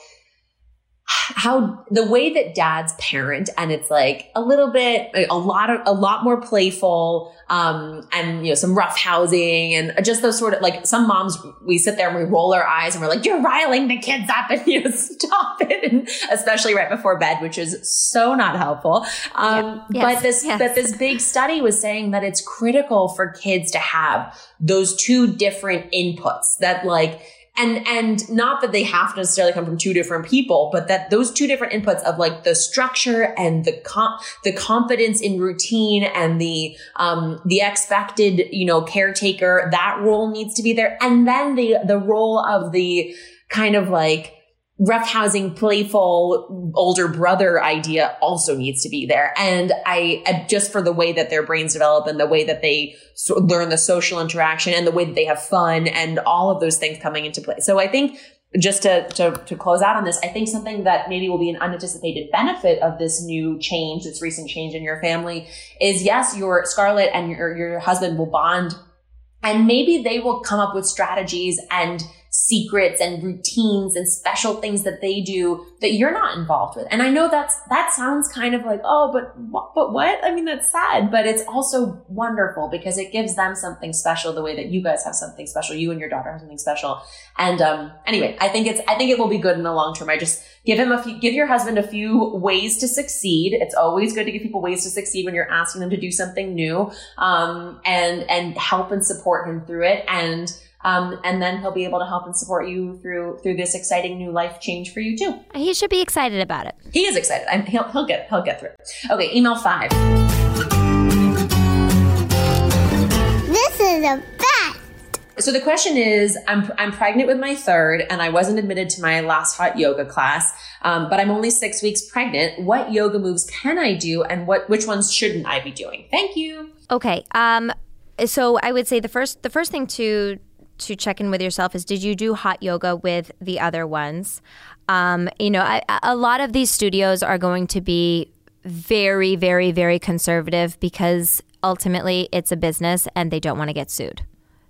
how the way that dads parent and it's like a little bit a lot of a lot more playful um and you know some rough housing and just those sort of like some moms we sit there and we roll our eyes and we're like you're riling the kids up and you know stop it. And especially right before bed which is so not helpful. Um yes, but this yes. but this big study was saying that it's critical for kids to have those two different inputs that like and and not that they have to necessarily come from two different people but that those two different inputs of like the structure and the com- the confidence in routine and the um the expected you know caretaker that role needs to be there. And then the the role of the kind of like roughhousing, playful older brother idea also needs to be there. And I, just for the way that their brains develop and the way that they learn the social interaction and the way that they have fun and all of those things coming into play. So I think just to, to, to close out on this, I think something that maybe will be an unanticipated benefit of this new change, this recent change in your family is yes, your Scarlett and your, your husband will bond and maybe they will come up with strategies and secrets and routines and special things that they do that you're not involved with. And I know that's, that sounds kind of like, oh, but, but what? I mean, that's sad, but it's also wonderful because it gives them something special the way that you guys have something special. You and your daughter have something special. And, um, anyway, I think it's, I think it will be good in the long term. I just give him a few, give your husband a few ways to succeed. It's always good to give people ways to succeed when you're asking them to do something new. Um, and, and help and support him through it. And, um, and then he'll be able to help and support you through through this exciting new life change for you too. He should be excited about it. He is excited. I'm, he'll he'll get he'll get through. Okay, email five. This is the best. So the question is, I'm I'm pregnant with my third, and I wasn't admitted to my last hot yoga class, um, but I'm only six weeks pregnant. What yoga moves can I do, and what which ones shouldn't I be doing? Thank you. Okay. Um. So I would say the first the first thing to to check in with yourself is did you do hot yoga with the other ones? Um, you know, I, a lot of these studios are going to be very, very, very conservative because ultimately it's a business and they don't want to get sued.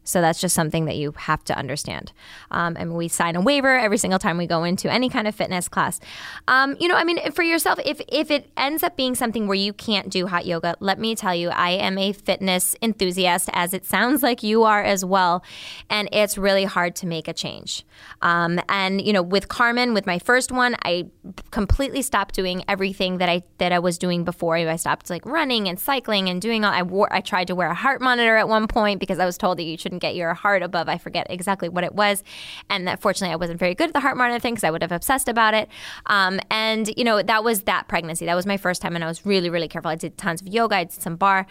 So that's just something that you have to understand. Um, and we sign a waiver every single time we go into any kind of fitness class. Um, you know, I mean, for yourself, if if it ends up being something where you can't do hot yoga, let me tell you, I am a fitness enthusiast, as it sounds like you are as well, and it's really hard to make a change. Um, and you know, with Carmen, with my first one, I completely stopped doing everything that I that I was doing before. I stopped like running and cycling and doing all. I wore. I tried to wear a heart monitor at one point because I was told that you should shouldn't get your heart above, I forget exactly what it was. And that fortunately, I wasn't very good at the heart monitor thing because I would have obsessed about it. Um, and, you know, that was that pregnancy. That was my first time. And I was really, really careful. I did tons of yoga, I did some barre.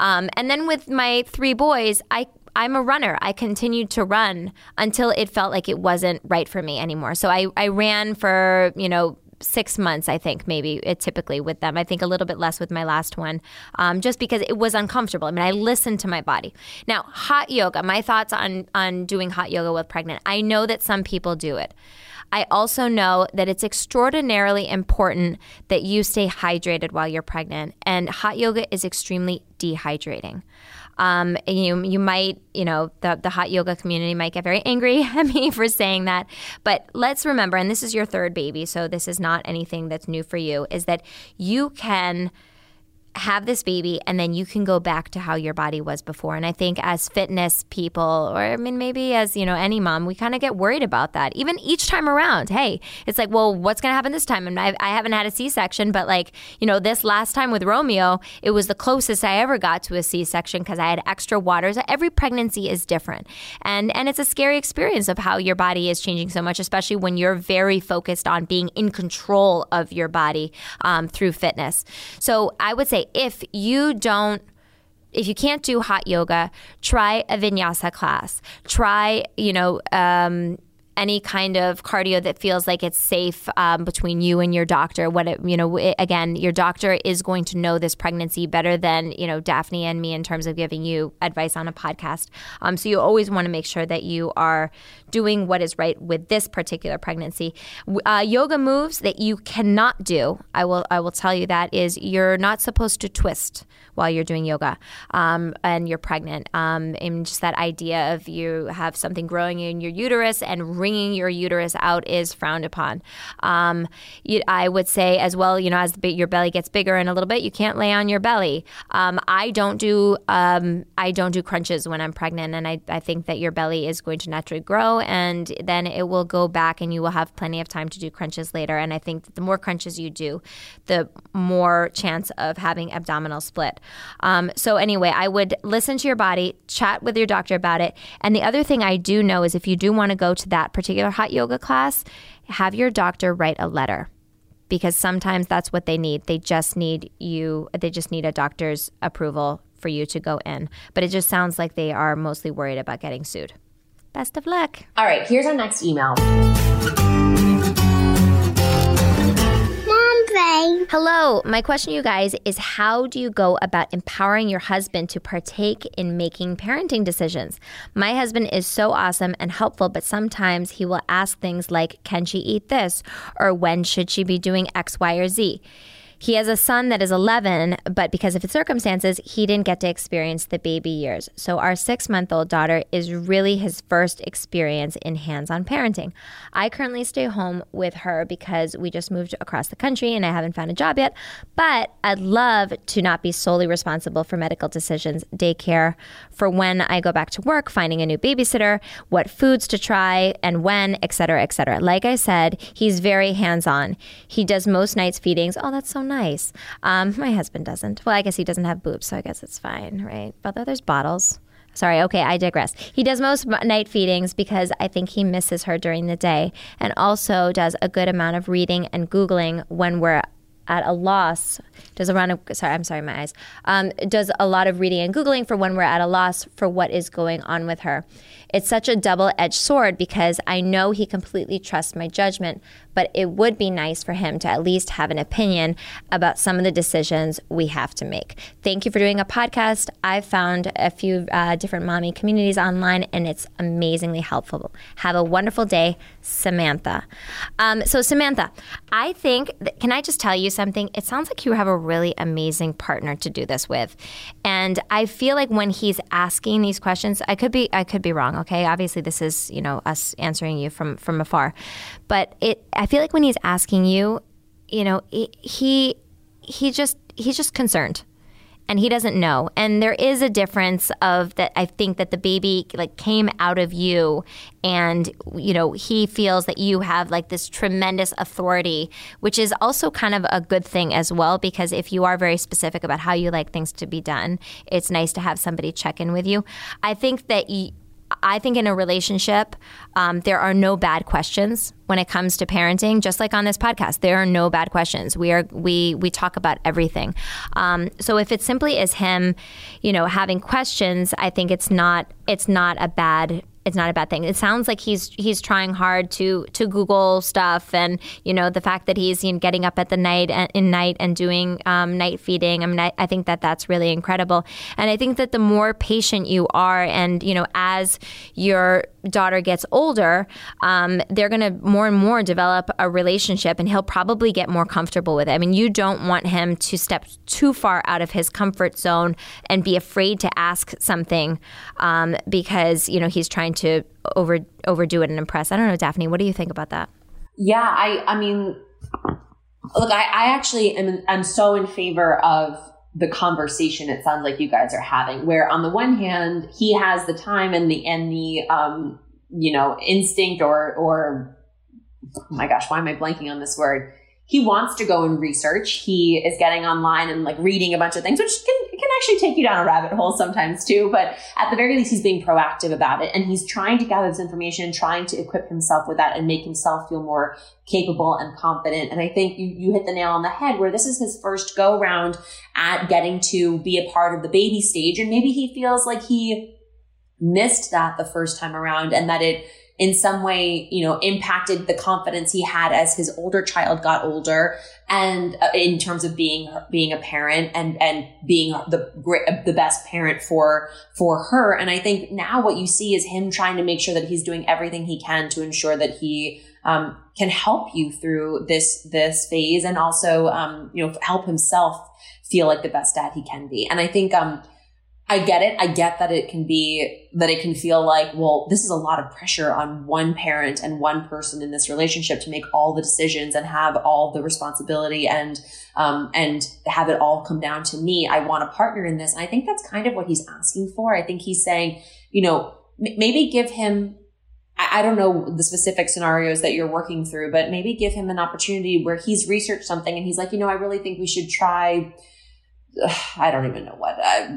Um, and then with my three boys, I I'm a runner. I continued to run until it felt like it wasn't right for me anymore. So I, I ran for, you know, six months, I think, maybe it typically with them. I think a little bit less with my last one, um, just because it was uncomfortable. I mean, I listened to my body. Now, hot yoga, my thoughts on, on doing hot yoga with pregnant. I know that some people do it. I also know that it's extraordinarily important that you stay hydrated while you're pregnant, and hot yoga is extremely dehydrating. Um, you you might you know the the hot yoga community might get very angry at me for saying that, but let's remember, and this is your third baby, so this is not anything that's new for you. Is that you can have this baby and then you can go back to how your body was before. And i think as fitness people or i mean maybe as you know any mom we kind of get worried about that even each time around. Hey it's like well what's going to happen this time? And I've, i haven't had a c-section but like you know this last time with romeo it was the closest i ever got to a c-section because i had extra waters every pregnancy is different. And and it's a scary experience of how your body is changing so much especially when you're very focused on being in control of your body um, through fitness. So i would say if you don't if you can't do hot yoga, try a vinyasa class. Try, you know, um, any kind of cardio that feels like it's safe um, between you and your doctor. What it, you know, it, again, your doctor is going to know this pregnancy better than you know Daphne and me in terms of giving you advice on a podcast. Um, so you always want to make sure that you are doing what is right with this particular pregnancy. Uh, yoga moves that you cannot do. I will I will tell you that is you're not supposed to twist while you're doing yoga um, and you're pregnant. Um, and just that idea of you have something growing in your uterus and wringing your uterus out is frowned upon. Um, you, I would say as well, you know, as the, your belly gets bigger in a little bit, you can't lay on your belly. Um, I don't do um, I don't do crunches when I'm pregnant, and I, I think that your belly is going to naturally grow, and then it will go back, and you will have plenty of time to do crunches later. And I think that the more crunches you do, the more chance of having abdominal split. Um, so, anyway, I would listen to your body, chat with your doctor about it. And the other thing I do know is if you do want to go to that particular hot yoga class, have your doctor write a letter because sometimes that's what they need. They just need you, they just need a doctor's approval for you to go in. But it just sounds like they are mostly worried about getting sued. Best of luck. All right, here's our next email. Hello. My question, to you guys, is how do you go about empowering your husband to partake in making parenting decisions? My husband is so awesome and helpful, but sometimes he will ask things like, Can she eat this? Or when should she be doing X, Y, or Z? He has a son that is 11, but because of his circumstances, he didn't get to experience the baby years. So our six month old daughter is really his first experience in hands on parenting. I currently stay home with her because we just moved across the country and I haven't found a job yet. But I'd love to not be solely responsible for medical decisions, daycare, for when I go back to work, finding a new babysitter, what foods to try, and when, et cetera, et cetera. Like I said, he's very hands on. He does most nights feedings. Oh, that's so nice. Um, my husband doesn't. Well, I guess he doesn't have boobs, so I guess it's fine, right? Although there's bottles. Sorry, okay, I digress. He does most night feedings because I think he misses her during the day and also does a good amount of reading and Googling when we're at a loss does a run of sorry i'm sorry my eyes um, does a lot of reading and googling for when we're at a loss for what is going on with her it's such a double-edged sword because i know he completely trusts my judgment but it would be nice for him to at least have an opinion about some of the decisions we have to make. Thank you for doing a podcast. I've found a few uh, different mommy communities online, and it's amazingly helpful. Have a wonderful day, Samantha. Um, so, Samantha, I think, that, can I just tell you something? It sounds like you have a really amazing partner to do this with. And I feel like when he's asking these questions, I could be, I could be wrong. Okay. Obviously, this is, you know, us answering you from, from afar. But it, I feel like when he's asking you, you know, he he just he's just concerned and he doesn't know. And there is a difference of that i think that the baby like came out of you and you know he feels that you have like this tremendous authority which is also kind of a good thing as well because if you are very specific about how you like things to be done it's nice to have somebody check in with you. I think that you, I think in a relationship, um, there are no bad questions when it comes to parenting. Just like on this podcast, there are no bad questions. We are we we talk about everything. Um, so if it simply is him, you know, having questions, I think it's not it's not a bad it's not a bad thing. It sounds like he's he's trying hard to to Google stuff, and you know the fact that he's you know, getting up at the night and, in night and doing um, night feeding. I mean, I, I think that that's really incredible, and I think that the more patient you are, and you know, as your daughter gets older, um, they're going to more and more develop a relationship, and he'll probably get more comfortable with it. I mean, you don't want him to step too far out of his comfort zone and be afraid to ask something um, because you know he's trying to over overdo it and impress. I don't know, Daphne. What do you think about that? Yeah, I I mean, look, I, I actually am I'm so in favor of the conversation it sounds like you guys are having where on the one hand he has the time and the and the um you know instinct or or oh my gosh why am i blanking on this word he wants to go and research. He is getting online and like reading a bunch of things, which can, can actually take you down a rabbit hole sometimes too. But at the very least, he's being proactive about it and he's trying to gather this information, trying to equip himself with that and make himself feel more capable and confident. And I think you, you hit the nail on the head where this is his first go round at getting to be a part of the baby stage. And maybe he feels like he missed that the first time around and that it in some way, you know, impacted the confidence he had as his older child got older and uh, in terms of being, being a parent and, and being the great, the best parent for, for her. And I think now what you see is him trying to make sure that he's doing everything he can to ensure that he, um, can help you through this, this phase and also, um, you know, help himself feel like the best dad he can be. And I think, um, I get it. I get that it can be, that it can feel like, well, this is a lot of pressure on one parent and one person in this relationship to make all the decisions and have all the responsibility and, um, and have it all come down to me. I want a partner in this. And I think that's kind of what he's asking for. I think he's saying, you know, m- maybe give him I don't know the specific scenarios that you're working through, but maybe give him an opportunity where he's researched something and he's like, you know, I really think we should try I don't even know what, uh,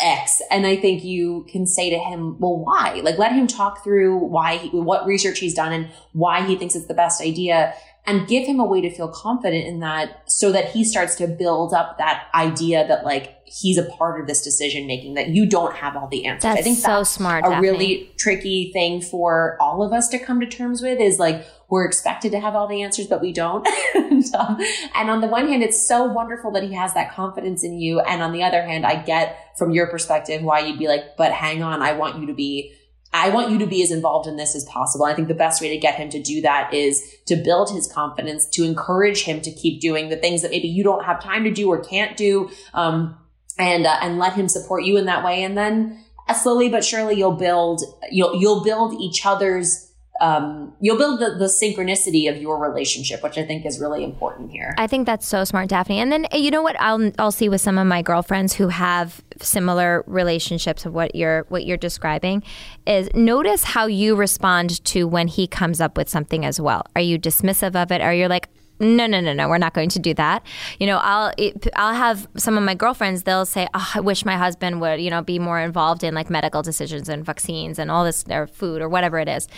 X. And I think you can say to him, well, why? Like, let him talk through why, he, what research he's done and why he thinks it's the best idea and give him a way to feel confident in that so that he starts to build up that idea that like he's a part of this decision making that you don't have all the answers. That's I think so that's smart. A Daphne. really tricky thing for all of us to come to terms with is like we're expected to have all the answers, but we don't. and, um, and on the one hand, it's so wonderful that he has that confidence in you, and on the other hand, I get from your perspective why you'd be like, but hang on, I want you to be I want you to be as involved in this as possible. I think the best way to get him to do that is to build his confidence, to encourage him to keep doing the things that maybe you don't have time to do or can't do, um, and uh, and let him support you in that way. And then slowly but surely, you'll build you'll you'll build each other's um, you'll build the, the synchronicity of your relationship, which I think is really important here. I think that's so smart, Daphne. And then you know what I'll I'll see with some of my girlfriends who have similar relationships of what you're what you're describing is notice how you respond to when he comes up with something as well. Are you dismissive of it? Are you like, no, no, no, no, we're not going to do that. You know, I'll I'll have some of my girlfriends. They'll say, oh, I wish my husband would, you know, be more involved in like medical decisions and vaccines and all this, or food or whatever it is.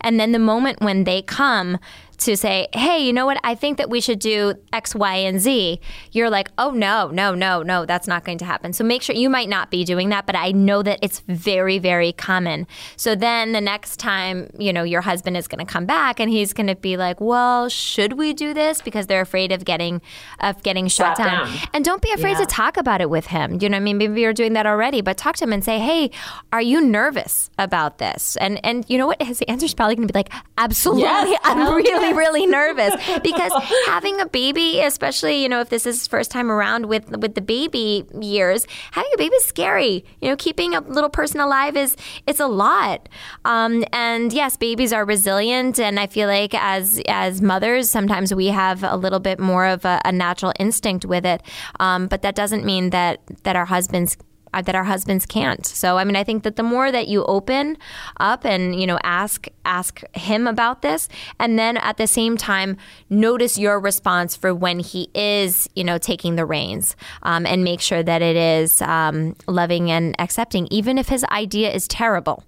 And then the moment when they come to say, hey, you know what? I think that we should do X, Y, and Z. You're like, oh, no, no, no, no, that's not going to happen. So make sure you might not be doing that, but I know that it's very, very common. So then the next time, you know, your husband is going to come back and he's going to be like, well, should we do this? Because they're afraid of getting, of getting shut down. down. And don't be afraid Yeah. to talk about it with him. You know what I mean? Maybe you're doing that already, but talk to him and say, hey, are you nervous about this? And, and you know what? His answer's probably going to be like, absolutely. Yes, I'm hell really, nervous because having a baby, especially you know if this is first time around with with the baby years, having a baby is scary. You know, keeping a little person alive is it's a lot. Um, and yes, babies are resilient, and I feel like as as mothers, sometimes we have a little bit more of a, a natural instinct with it. Um, but that doesn't mean that that our husbands that our husbands can't. So I mean, I think that the more that you open up and you know ask ask him about this, and then at the same time notice your response for when he is you know taking the reins, um, and make sure that it is um, loving and accepting, even if his idea is terrible.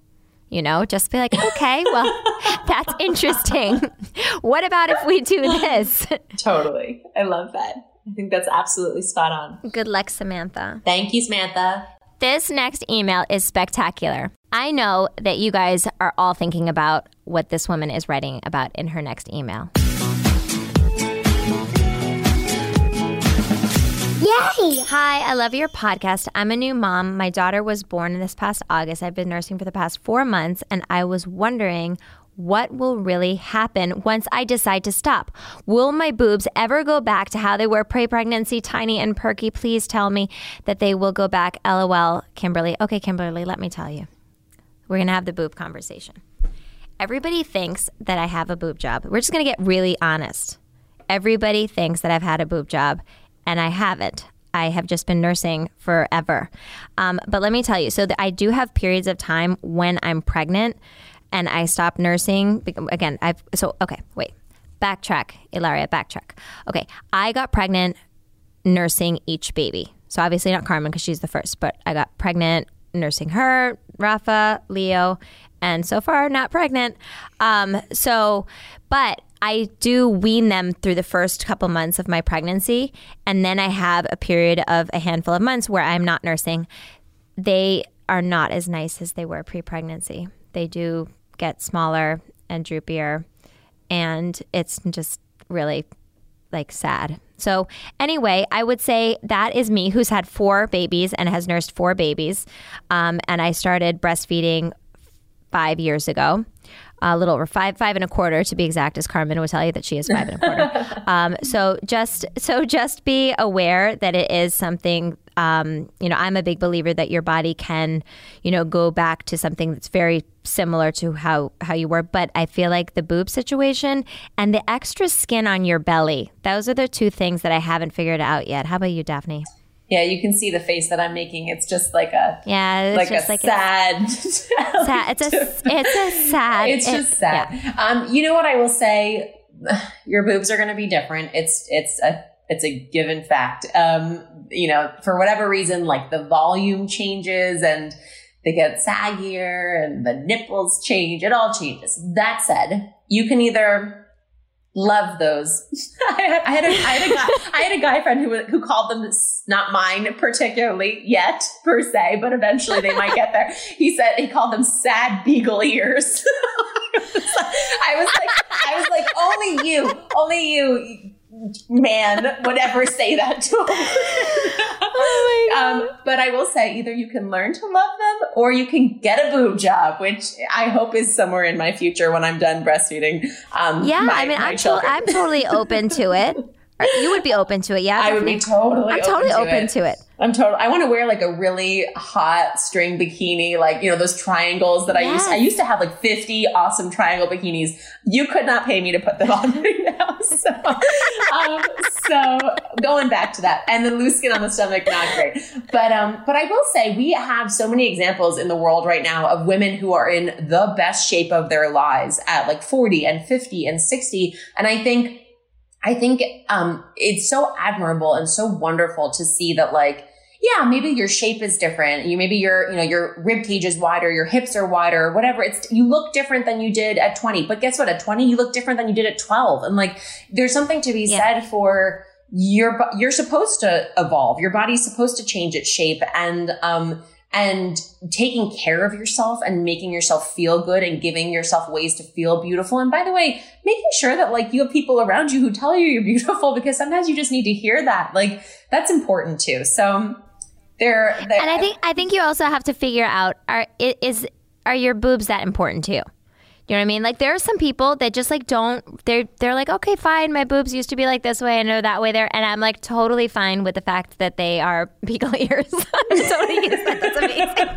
You know, just be like, okay, well, that's interesting. what about if we do this? Totally. I love that. I think that's absolutely spot on. Good luck, Samantha. Thank you, Samantha. This next email is spectacular. I know that you guys are all thinking about what this woman is writing about in her next email. Yay! Hi, I love your podcast. I'm a new mom. My daughter was born this past August. I've been nursing for the past four months, and I was wondering what will really happen once I decide to stop? Will my boobs ever go back to how they were pre pregnancy, tiny and perky? Please tell me that they will go back. LOL, Kimberly. Okay, Kimberly, let me tell you. We're going to have the boob conversation. Everybody thinks that I have a boob job. We're just going to get really honest. Everybody thinks that I've had a boob job, and I haven't. I have just been nursing forever. Um, but let me tell you so I do have periods of time when I'm pregnant and I stopped nursing. Again, I've so okay. Wait, backtrack, Hilaria, backtrack. Okay, I got pregnant nursing each baby. So obviously not Carmen because she's the first, but I got pregnant nursing her, Rafa, Leo, and so far not pregnant. Um, so, but I do wean them through the first couple months of my pregnancy, and then I have a period of a handful of months where I'm not nursing. They are not as nice as they were pre-pregnancy. They do get smaller and droopier, and it's just really like sad. So, anyway, I would say that is me who's had four babies and has nursed four babies. Um, and I started breastfeeding five years ago. A little over five, five and a quarter to be exact, as Carmen will tell you that she is five and a quarter. um, so just, so just be aware that it is something um, you know, I'm a big believer that your body can, you know, go back to something that's very similar to how how you were. But I feel like the boob situation and the extra skin on your belly, those are the two things that I haven't figured out yet. How about you, Daphne? Yeah, you can see the face that I'm making. It's just like a yeah, like a like sad, sad. It's a it's a sad. It's just sad. Yeah. Um, you know what I will say? Your boobs are going to be different. It's it's a it's a given fact. Um, you know, for whatever reason, like the volume changes and they get saggier and the nipples change. It all changes. That said, you can either love those. I, had, I, had a, I, had a guy, I had a guy friend who, who called them, not mine particularly yet per se, but eventually they might get there. He said he called them sad beagle ears. I was like, I was like, only you, only you man would ever say that to him. Um, but I will say either you can learn to love them or you can get a boob job, which I hope is somewhere in my future when I'm done breastfeeding. Um, yeah, my, I mean, I'm, to- I'm totally open to it. You would be open to it, yeah? I would be totally. I'm totally open, open to, to it. I'm total. I want to wear like a really hot string bikini, like you know those triangles that I used. I used to have like 50 awesome triangle bikinis. You could not pay me to put them on right now. So, um, so going back to that, and the loose skin on the stomach, not great. But um, but I will say we have so many examples in the world right now of women who are in the best shape of their lives at like 40 and 50 and 60, and I think I think um, it's so admirable and so wonderful to see that like yeah, maybe your shape is different. You maybe your, you know, your rib cage is wider, your hips are wider, whatever. It's you look different than you did at 20. But guess what? At 20, you look different than you did at 12. And like there's something to be yeah. said for your you're supposed to evolve. Your body's supposed to change its shape and um and taking care of yourself and making yourself feel good and giving yourself ways to feel beautiful. And by the way, making sure that like you have people around you who tell you you're beautiful because sometimes you just need to hear that. Like that's important too. So there, and I think I think you also have to figure out are is are your boobs that important to you? Know what I mean? Like there are some people that just like don't they're they're like, okay, fine, my boobs used to be like this way, I know that way there and I'm like totally fine with the fact that they are beagle ears. I'm totally that. That's amazing.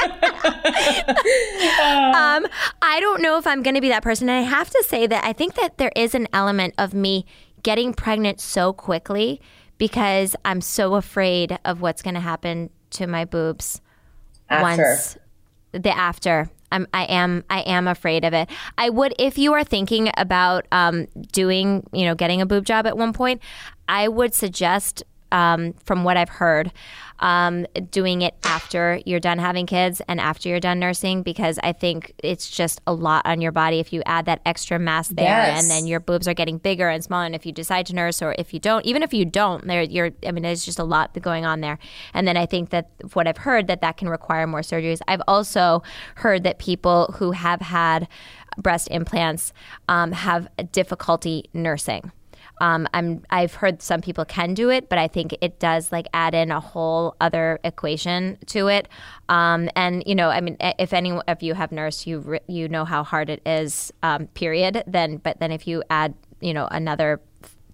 um, I don't know if I'm gonna be that person. And I have to say that I think that there is an element of me getting pregnant so quickly because I'm so afraid of what's gonna happen to my boobs after. once the after I'm, I am I am afraid of it. I would if you are thinking about um, doing you know getting a boob job at one point. I would suggest um, from what I've heard, um, doing it after you're done having kids and after you're done nursing because I think it's just a lot on your body if you add that extra mass there Yes. and then your boobs are getting bigger and smaller. And if you decide to nurse or if you don't, even if you don't, there you're. I mean, there's just a lot going on there. And then I think that what I've heard that that can require more surgeries. I've also heard that people who have had breast implants um, have difficulty nursing. Um, I'm I've heard some people can do it, but I think it does like add in a whole other equation to it. Um, and you know, I mean, if any of you have nursed, you you know how hard it is. Um, period. Then, but then if you add you know another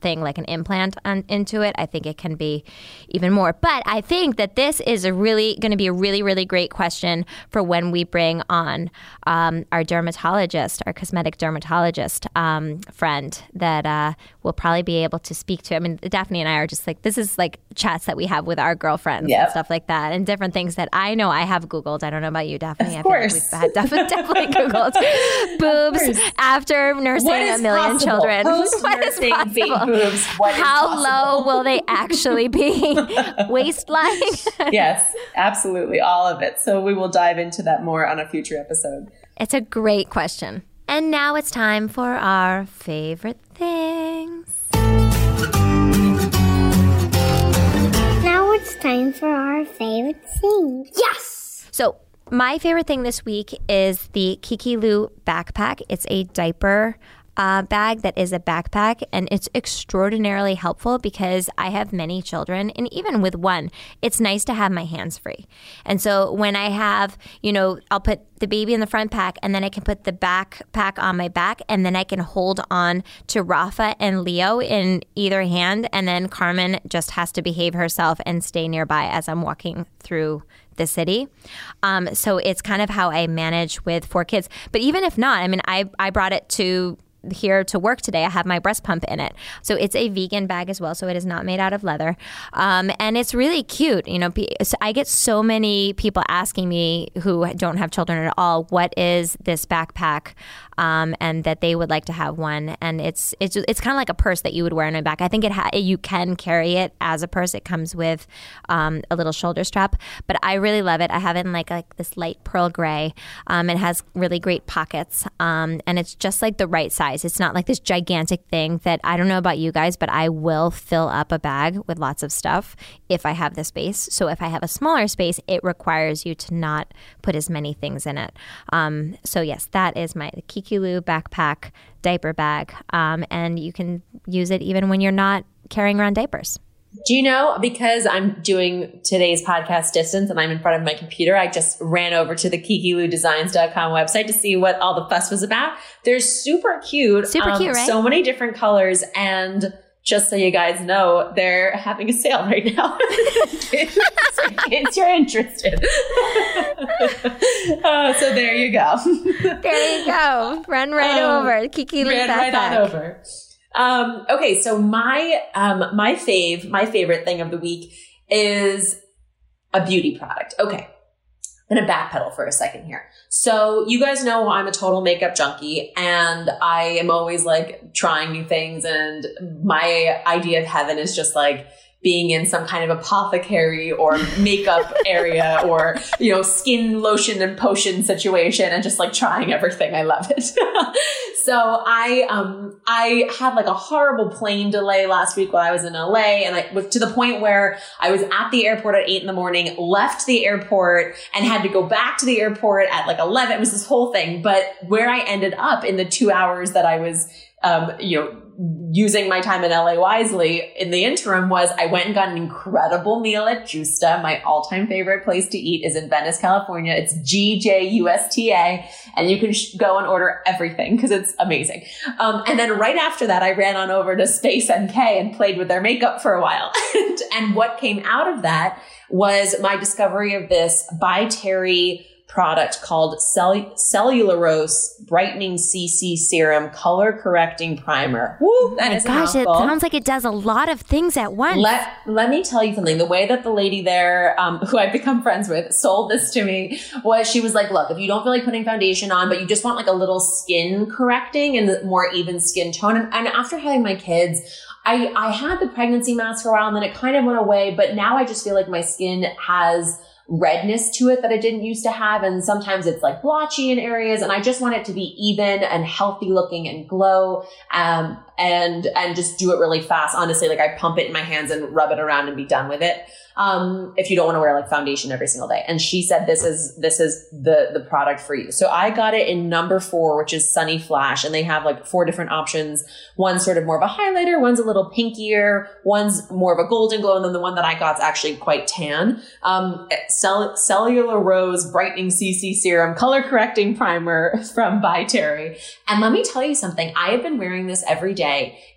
thing like an implant on, into it, I think it can be even more. But I think that this is a really going to be a really really great question for when we bring on um, our dermatologist, our cosmetic dermatologist um, friend that uh, will probably be able to speak to. I mean, Daphne and I are just like this is like chats that we have with our girlfriends Yep. and stuff like that, and different things that I know I have Googled. I don't know about you, Daphne. I feel course. like we've had definitely, definitely Googled boobs after nursing a million possible? children. Post What is nursing baby possible? Boobs. What is How low will they actually be? Waistline? yes, absolutely, all of it. So we will dive into that more on a future episode. it's a great question. And now it's time for our favorite things. Now it's time for our favorite thing. Yes! So, my favorite thing this week is the Kiki Lou backpack. It's a diaper uh, bag that is a backpack, and it's extraordinarily helpful because I have many children, and even with one, it's nice to have my hands free. And so, when I have, you know, I'll put the baby in the front pack, and then I can put the backpack on my back, and then I can hold on to Rafa and Leo in either hand, and then Carmen just has to behave herself and stay nearby as I'm walking through the city. Um, so it's kind of how I manage with four kids. But even if not, I mean, I, I brought it to here to work today. I have my breast pump in it. So it's a vegan bag as well. So it is not made out of leather. Um, and it's really cute. You know, I get so many people asking me who don't have children at all, what is this backpack? Um, and that they would like to have one. And it's, it's, it's kind of like a purse that you would wear on your back. I think it ha- you can carry it as a purse. It comes with um, a little shoulder strap, but I really love it. I have it in like like this light pearl gray. Um, it has really great pockets, um, and it's just like the right size. It's not like this gigantic thing that I don't know about you guys, but I will fill up a bag with lots of stuff if I have the space. So if I have a smaller space, it requires you to not put as many things in it. Um, so yes, that is my Kikilu backpack diaper bag, um, and you can use it even when you're not carrying around diapers. Do you know, because I'm doing today's podcast distance and I'm in front of my computer, I just ran over to the kikiludesigns.com website to see what all the fuss was about. They're super cute. Super cute, right? So many different colors. And just so you guys know, they're having a sale right now. in case you're interested. Uh, so there you go. There you go. Run right Um, over. Kiki ran right on over. Um, okay, so my um, my fave, my favorite thing of the week is a beauty product. Okay, I'm gonna backpedal for a second here. So you guys know I'm a total makeup junkie, and I am always like trying new things. And my idea of heaven is just like being in some kind of apothecary or makeup area or you know skin lotion and potion situation and just like trying everything. I love it. So i um i had like a horrible plane delay last week while i was in la and i was to the point where i was at the airport at 8 in the morning left the airport and had to go back to the airport at like 11 it was this whole thing. But where i ended up in the two hours that i was um, you know, using my time in LA wisely in the interim was I went and got an incredible meal at Gjusta. My all time favorite place to eat is in Venice, California. It's GJUSTA and you can sh- go and order everything because it's amazing. Um, and then right after that, I ran on over to Space NK and played with their makeup for a while. and, and what came out of that was my discovery of this by Terry product called Cell- Cellularose Brightening CC Serum Color Correcting Primer. Woo, that My is gosh, it sounds like it does a lot of things at once. Let let me tell you something. The way that the lady there, um, who I've become friends with, sold this to me was she was like, "Look, if you don't feel like putting foundation on, but you just want like a little skin correcting and more even skin tone." And, and after having my kids, I, I had the pregnancy mask for a while and then it kind of went away, but now I just feel like my skin has redness to it that I didn't used to have. And sometimes it's like blotchy in areas. And I just want it to be even and healthy looking and glow. Um, and, and just do it really fast. Honestly, like I pump it in my hands and rub it around and be done with it um, if you don't want to wear like foundation every single day. And she said, this is, this is the, the product for you. So I got it in number four, which is Sunny Flash. And they have like four different options. One's sort of more of a highlighter. One's a little pinkier. One's more of a golden glow. And then the one that I got is actually quite tan. Um, cell- Cellularose brightening CC serum, color correcting primer from By Terry. And let me tell you something. I have been wearing this every day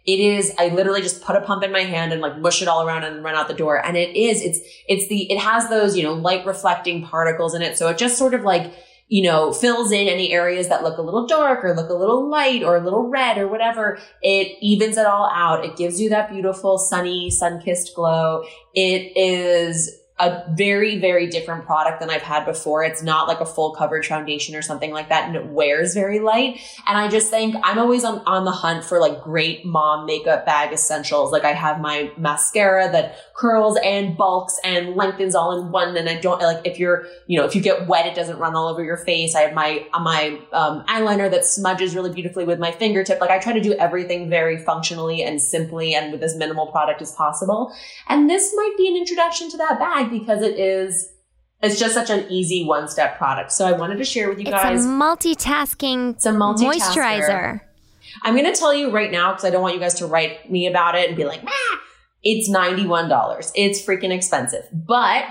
it is, I literally just put a pump in my hand and like mush it all around and run out the door. And it is, it's, it's the, it has those, you know, light reflecting particles in it. So it just sort of like, you know, fills in any areas that look a little dark or look a little light or a little red or whatever. It evens it all out. It gives you that beautiful sunny, sun kissed glow. It is a very, very different product than I've had before. It's not like a full coverage foundation or something like that. And it wears very light. And I just think I'm always on, on the hunt for like great mom makeup bag essentials. Like I have my mascara that curls and bulks and lengthens all in one. And I don't like if you're, you know, if you get wet, it doesn't run all over your face. I have my, my, um, eyeliner that smudges really beautifully with my fingertip. Like I try to do everything very functionally and simply and with as minimal product as possible. And this might be an introduction to that bag because it is it's just such an easy one step product. So I wanted to share with you guys. It's a multitasking it's a moisturizer. I'm going to tell you right now because I don't want you guys to write me about it and be like, ah, it's $91. It's freaking expensive. But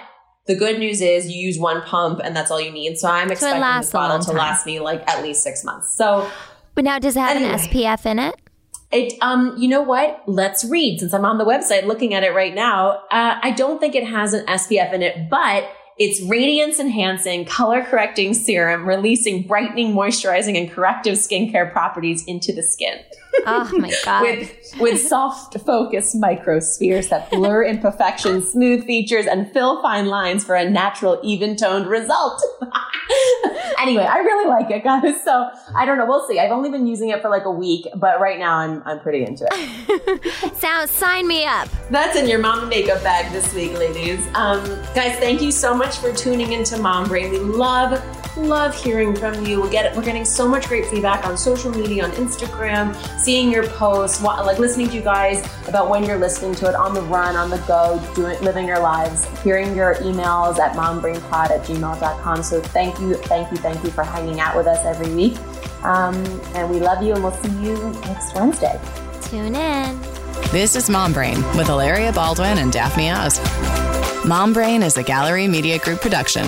the good news is you use one pump and that's all you need. So I'm expecting this bottle to last me like at least six months. So, but now does it have anyway. an SPF in it? It, um, you know what? Let's read since I'm on the website looking at it right now. Uh, I don't think it has an SPF in it, but it's radiance enhancing, color correcting serum, releasing brightening, moisturizing, and corrective skincare properties into the skin. Oh my god! with with soft focus microspheres that blur imperfections, smooth features, and fill fine lines for a natural, even toned result. anyway, I really like it, guys. So I don't know. We'll see. I've only been using it for like a week, but right now I'm I'm pretty into it. Sound sign me up. That's in your mom makeup bag this week, ladies. Um, guys, thank you so much for tuning into Mom Brain. We love love hearing from you. We get we're getting so much great feedback on social media, on Instagram, seeing your posts, like listening to you guys about when you're listening to it on the run, on the go, doing living your lives, hearing your emails at mombrainpod at gmail.com. So thank you, thank you, thank you for hanging out with us every week. Um, and we love you and we'll see you next Wednesday. Tune in. This is Mom Brain with Hilaria Baldwin and Daphne Oz. Mom Brain is a Gallery Media Group production